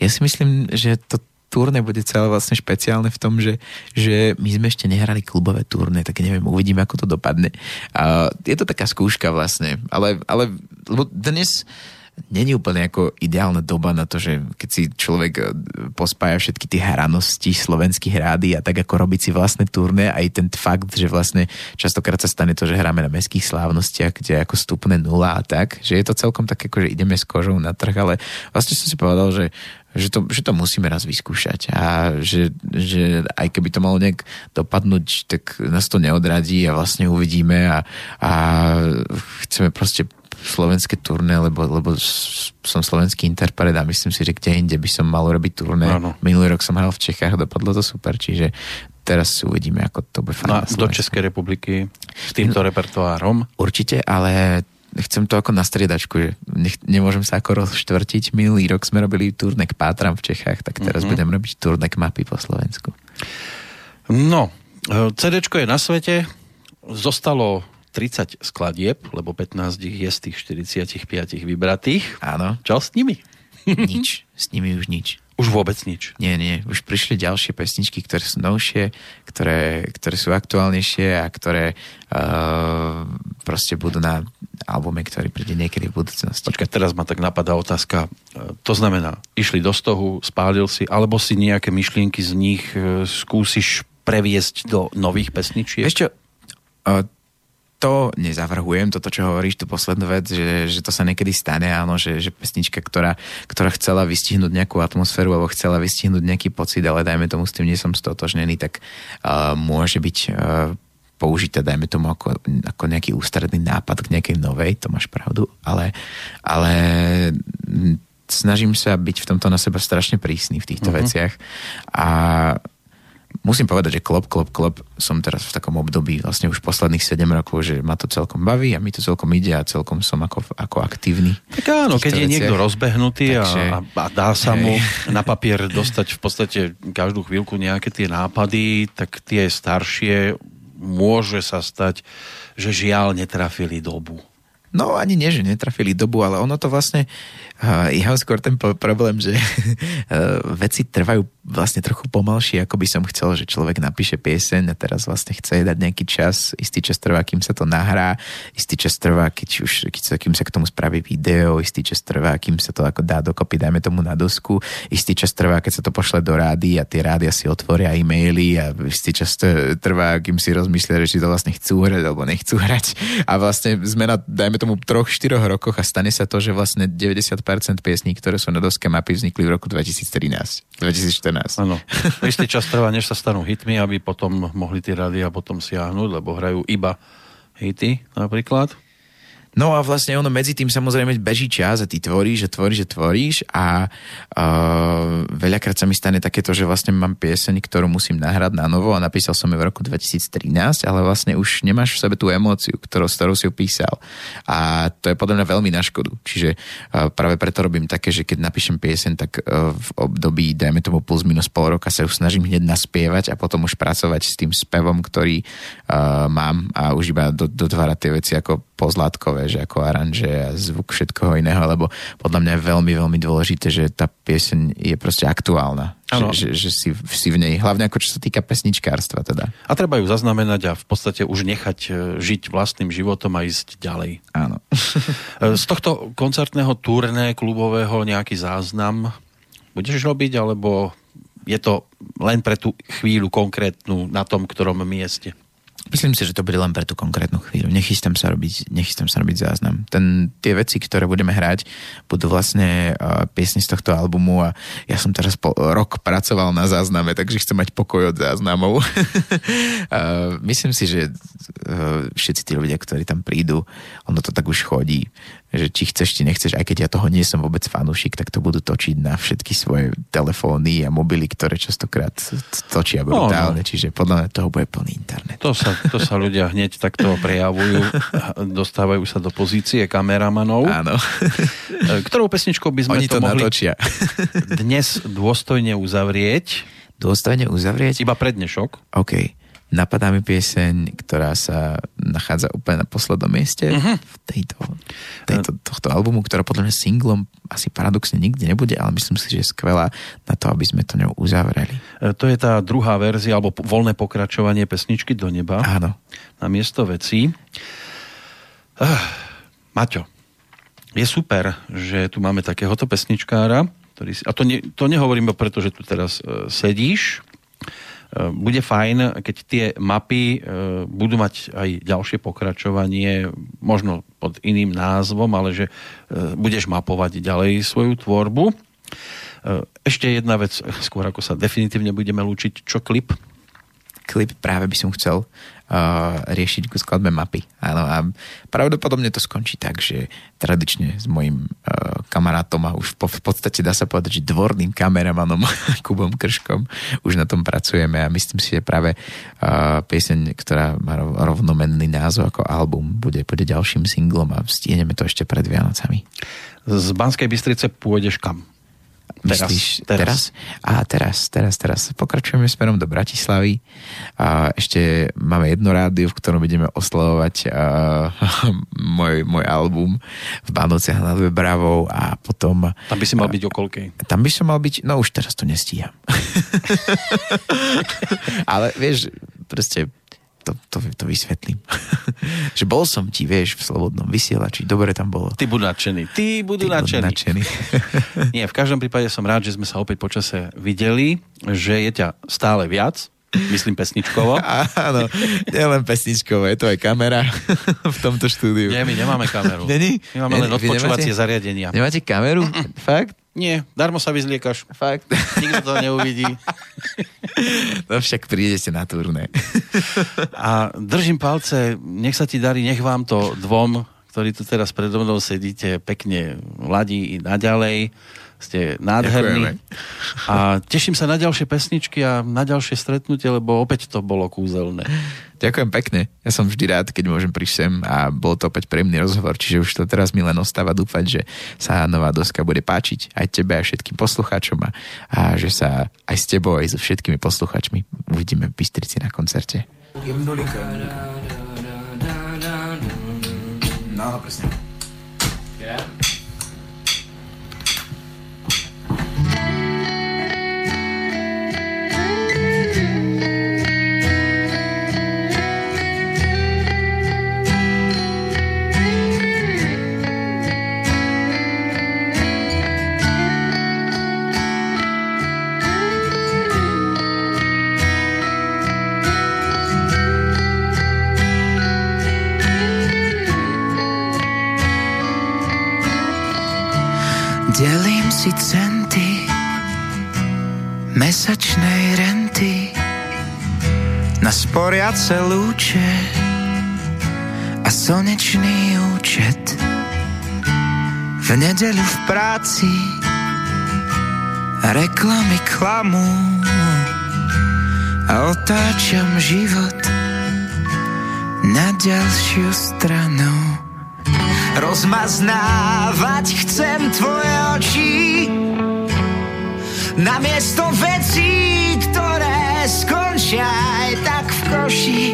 Ja si myslím, že to turné bude celé vlastne špeciálne v tom, že, že my sme ešte nehrali klubové turné, tak neviem, uvidíme, ako to dopadne. A je to taká skúška vlastne, ale, ale dnes není úplne ako ideálna doba na to, že keď si človek e, pospája všetky tie hranosti slovenských rády a tak ako robiť si vlastné turné, aj ten fakt, že vlastne častokrát sa stane to, že hráme na mestských slávnostiach, kde je ako stupne nula a tak, že je to celkom tak ako, že ideme s kožou na trh, ale vlastne som si povedal, že že to, že to musíme raz vyskúšať a že, že aj keby to malo nejak dopadnúť, tak nás to neodradí a vlastne uvidíme a, a chceme proste slovenské turné, lebo, lebo som slovenský interpret a myslím si, že kde inde by som mal robiť turné. Áno. Minulý rok som hral v Čechách, dopadlo to super, čiže teraz si uvidíme, ako to bude na do. Českej republiky s týmto repertoárom? Určite, ale chcem to ako na striedačku, že nech, nemôžem sa ako rozštvrtiť. Minulý rok sme robili turné k Pátram v Čechách, tak teraz Mhm. mm-hmm. budem robiť turné k mapy po Slovensku. No, CDčko je na svete, zostalo 30 skladieb, lebo 15 ich je z tých 45 vybratých. Áno, Čo s nimi? nič. S nimi už nič. Už vôbec nič. Nie, nie. Už prišli ďalšie pesničky, ktoré sú novšie, ktoré, ktoré sú aktuálnejšie a ktoré uh, proste budú na albume, ktorý príde niekedy v budúcnosti. Počkaj, teraz ma tak napadá otázka. E, To znamená, išli do stohu, spálil si, alebo si nejaké myšlienky z nich e, skúsiš previesť do nových pesničiek? Čo, uh, to nezavrhujem, toto, čo hovoríš, tú poslednú vec, že, že to sa niekedy stane, áno, že, že pesnička, ktorá, ktorá chcela vystihnúť nejakú atmosféru alebo chcela vystihnúť nejaký pocit, ale dajme tomu s tým nie som stotožnený, tak uh, môže byť uh, použité, dajme tomu ako, ako nejaký ústredný nápad k nejakej novej, to máš pravdu, ale, ale snažím sa byť v tomto na seba strašne prísny v týchto uh-huh. veciach a musím povedať, že klop, klop, klop som teraz v takom období vlastne už posledných 7 rokov, že ma to celkom baví a mi to celkom ide a celkom som ako, ako aktívny. Tak áno, keď je niekto rozbehnutý a, Takže- a, a dá sa mu Hej. na papier dostať v podstate každú chvíľku nejaké tie nápady, tak tie staršie môže sa stať, že žiaľ netrafili dobu. No ani nie, že netrafili dobu, ale ono to vlastne, ja mám skôr ten problém, že uh, (laughs) veci trvajú vlastne trochu pomalšie, ako by som chcel, že človek napíše pieseň a teraz vlastne chce dať nejaký čas, istý čas trvá, kým sa to nahrá, istý čas trvá, keď už, keď sa, kým sa k tomu spraví video, istý čas trvá, kým sa to ako dá dokopy, dajme tomu na dosku, istý čas trvá, keď sa to pošle do rády a tie rádia si otvoria e-maily a istý čas trvá, kým si rozmyslia, že či to vlastne chcú hrať alebo nechcú hrať. A vlastne sme na, dajme tomu, troch, štyroch rokoch a stane sa to, že vlastne 90% piesní, ktoré sú na doske mapy, vznikli v roku 2013, 2014. Áno. (laughs) Istý čas trvá, než sa stanú hitmi, aby potom mohli tie rádia potom siahnuť, lebo hrajú iba hity napríklad. No a vlastne ono medzi tým samozrejme beží čas a ty tvoríš a tvoríš a tvoríš a uh, veľakrát sa mi stane takéto, že vlastne mám pieseň, ktorú musím nahrať na novo a napísal som ju v roku 2013, ale vlastne už nemáš v sebe tú emóciu, ktorou, s ktorou si ju písal. A to je podľa mňa veľmi na škodu. Čiže uh, práve preto robím také, že keď napíšem pieseň, tak uh, v období, dajme tomu plus minus pol roka sa ju snažím hneď naspievať a potom už pracovať s tým spevom, ktorý uh, mám a už iba do, dotvárať tie veci ako pozlátkové, že ako aranže a zvuk všetkoho iného, lebo podľa mňa je veľmi, veľmi dôležité, že tá pieseň je proste aktuálna. Že, že, že si, si v nej, hlavne ako čo sa týka pesničkárstva teda. A treba ju zaznamenať a v podstate už nechať e, žiť vlastným životom a ísť ďalej. Áno. E, z tohto koncertného turné klubového nejaký záznam budeš robiť, alebo je to len pre tú chvíľu konkrétnu na tom ktorom mieste? Myslím si, že to bude len pre tú konkrétnu chvíľu. Nechystám sa robiť, nechystám sa robiť záznam. Ten, tie veci, ktoré budeme hrať, budú vlastne uh, piesne z tohto albumu a ja som teraz po rok pracoval na zázname, takže chcem mať pokoj od záznamov. (laughs) uh, myslím si, že všetci tí ľudia, ktorí tam prídu, ono to tak už chodí že či chceš, či nechceš, aj keď ja toho nie som vôbec fanúšik, tak to budú točiť na všetky svoje telefóny a mobily, ktoré častokrát točia brutálne, no, no. čiže podľa mňa toho bude plný internet. To sa, to sa ľudia hneď takto prejavujú, dostávajú sa do pozície kameramanov. Áno. Ktorou pesničkou by sme Oni to, to mohli natočia. dnes dôstojne uzavrieť? Dôstojne uzavrieť? Iba pre dnešok. OK napadá mi pieseň, ktorá sa nachádza úplne na poslednom mieste uh-huh. v tejto, tejto, tohto albumu, ktorá podľa mňa singlom asi paradoxne nikdy nebude, ale myslím si, že je skvelá na to, aby sme to ňou uzavreli. E, to je tá druhá verzia, alebo voľné pokračovanie pesničky do neba. Áno. Na miesto vecí. Uh, Maťo, je super, že tu máme takéhoto pesničkára, ktorý si, a to, ne, to nehovorím preto, že tu teraz uh, sedíš, bude fajn, keď tie mapy eh, budú mať aj ďalšie pokračovanie, možno pod iným názvom, ale že eh, budeš mapovať ďalej svoju tvorbu. Ešte jedna vec, skôr ako sa definitívne budeme lúčiť, čo klip? Klip práve by som chcel riešiť ku skladbe mapy. Áno, a pravdepodobne to skončí tak, že tradične s mojim uh, kamarátom a už po, v podstate dá sa povedať, že dvorným kameramanom (laughs) Kubom Krškom už na tom pracujeme a myslím si, že práve uh, pieseň, ktorá má rovnomenný názov ako album, bude, bude ďalším singlom a stihneme to ešte pred Vianocami. Z Banskej Bystrice pôjdeš kam? Myslíš teraz, teraz? A teraz, teraz, teraz. Pokračujeme smerom do Bratislavy. A ešte máme jedno rádio, v ktorom budeme oslavovať uh, (laughs) môj, môj album v Bánociach nad Webravou a potom... Tam by si mal byť okolkej. Tam by som mal byť, no už teraz to nestíham. (laughs) (laughs) Ale vieš, proste to, to, to vysvetlím. (laughs) že bol som ti, vieš, v slobodnom vysielači, dobre tam bolo. Ty budú nadšení. Ty budú Ty nadšení. nadšení. (laughs) (laughs) Nie, v každom prípade som rád, že sme sa opäť počase videli, že je ťa stále viac, Myslím pesničkovo. Áno, len pesničkovo, je to aj kamera v tomto štúdiu. Nie, my nemáme kameru. Není? My máme len odpočúvacie nemáte, zariadenia. Nemáte kameru? (clears throat) Fakt? Nie, darmo sa vyzliekaš. Fakt? (laughs) Nikto to neuvidí. (laughs) No však prídete na turné. (laughs) A držím palce, nech sa ti darí, nech vám to dvom, ktorí tu teraz predo mnou sedíte, pekne ladí i naďalej ste nádherní. Ďakujeme. A teším sa na ďalšie pesničky a na ďalšie stretnutie, lebo opäť to bolo kúzelné. Ďakujem pekne. Ja som vždy rád, keď môžem prísť sem a bol to opäť príjemný rozhovor, čiže už to teraz mi len ostáva dúfať, že sa nová doska bude páčiť aj tebe a všetkým poslucháčom a, a že sa aj s tebou, aj so všetkými poslucháčmi uvidíme v Bystrici na koncerte. No, presne. Yeah. Delím si centy mesačnej renty na sporiace lúče a slnečný účet. V nedeľu v práci reklamy klamú a otáčam život na ďalšiu stranu. Rozmaznávať chcem tvoje oči namiesto vecí, ktoré skončia aj tak v koši.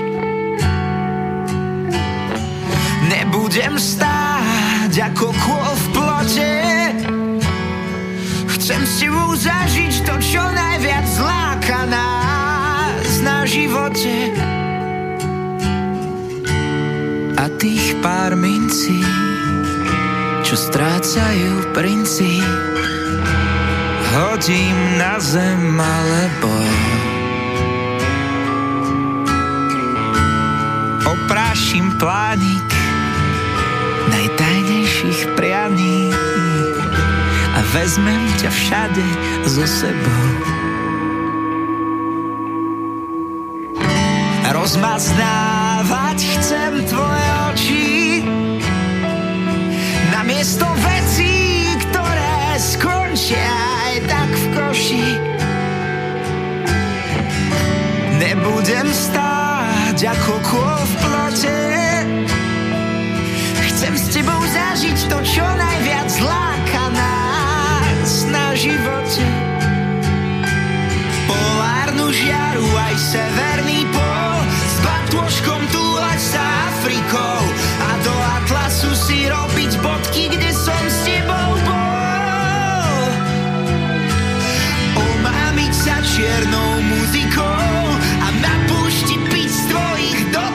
Nebudem stáť ako kôl v plote, chcem si zažiť to, čo najviac zláka nás na živote. A tých pár mincí, čo strácajú princi, hodím na zem alebo oprášim plánik najtajnejších prianí a vezmem ťa všade so sebou. Rozmaznávať chcem tvoje oči Nebudem stáť ako kôl v plote Chcem s tebou zažiť to, čo najviac láka nás na živote. Polárnu žiaru aj severný pol S batôžkom túlať sa Afrikou. A do Atlasu si robiť bodky, kde som s tebou bol. sa čiernou muzikou a na púšti piť z tvojich dom.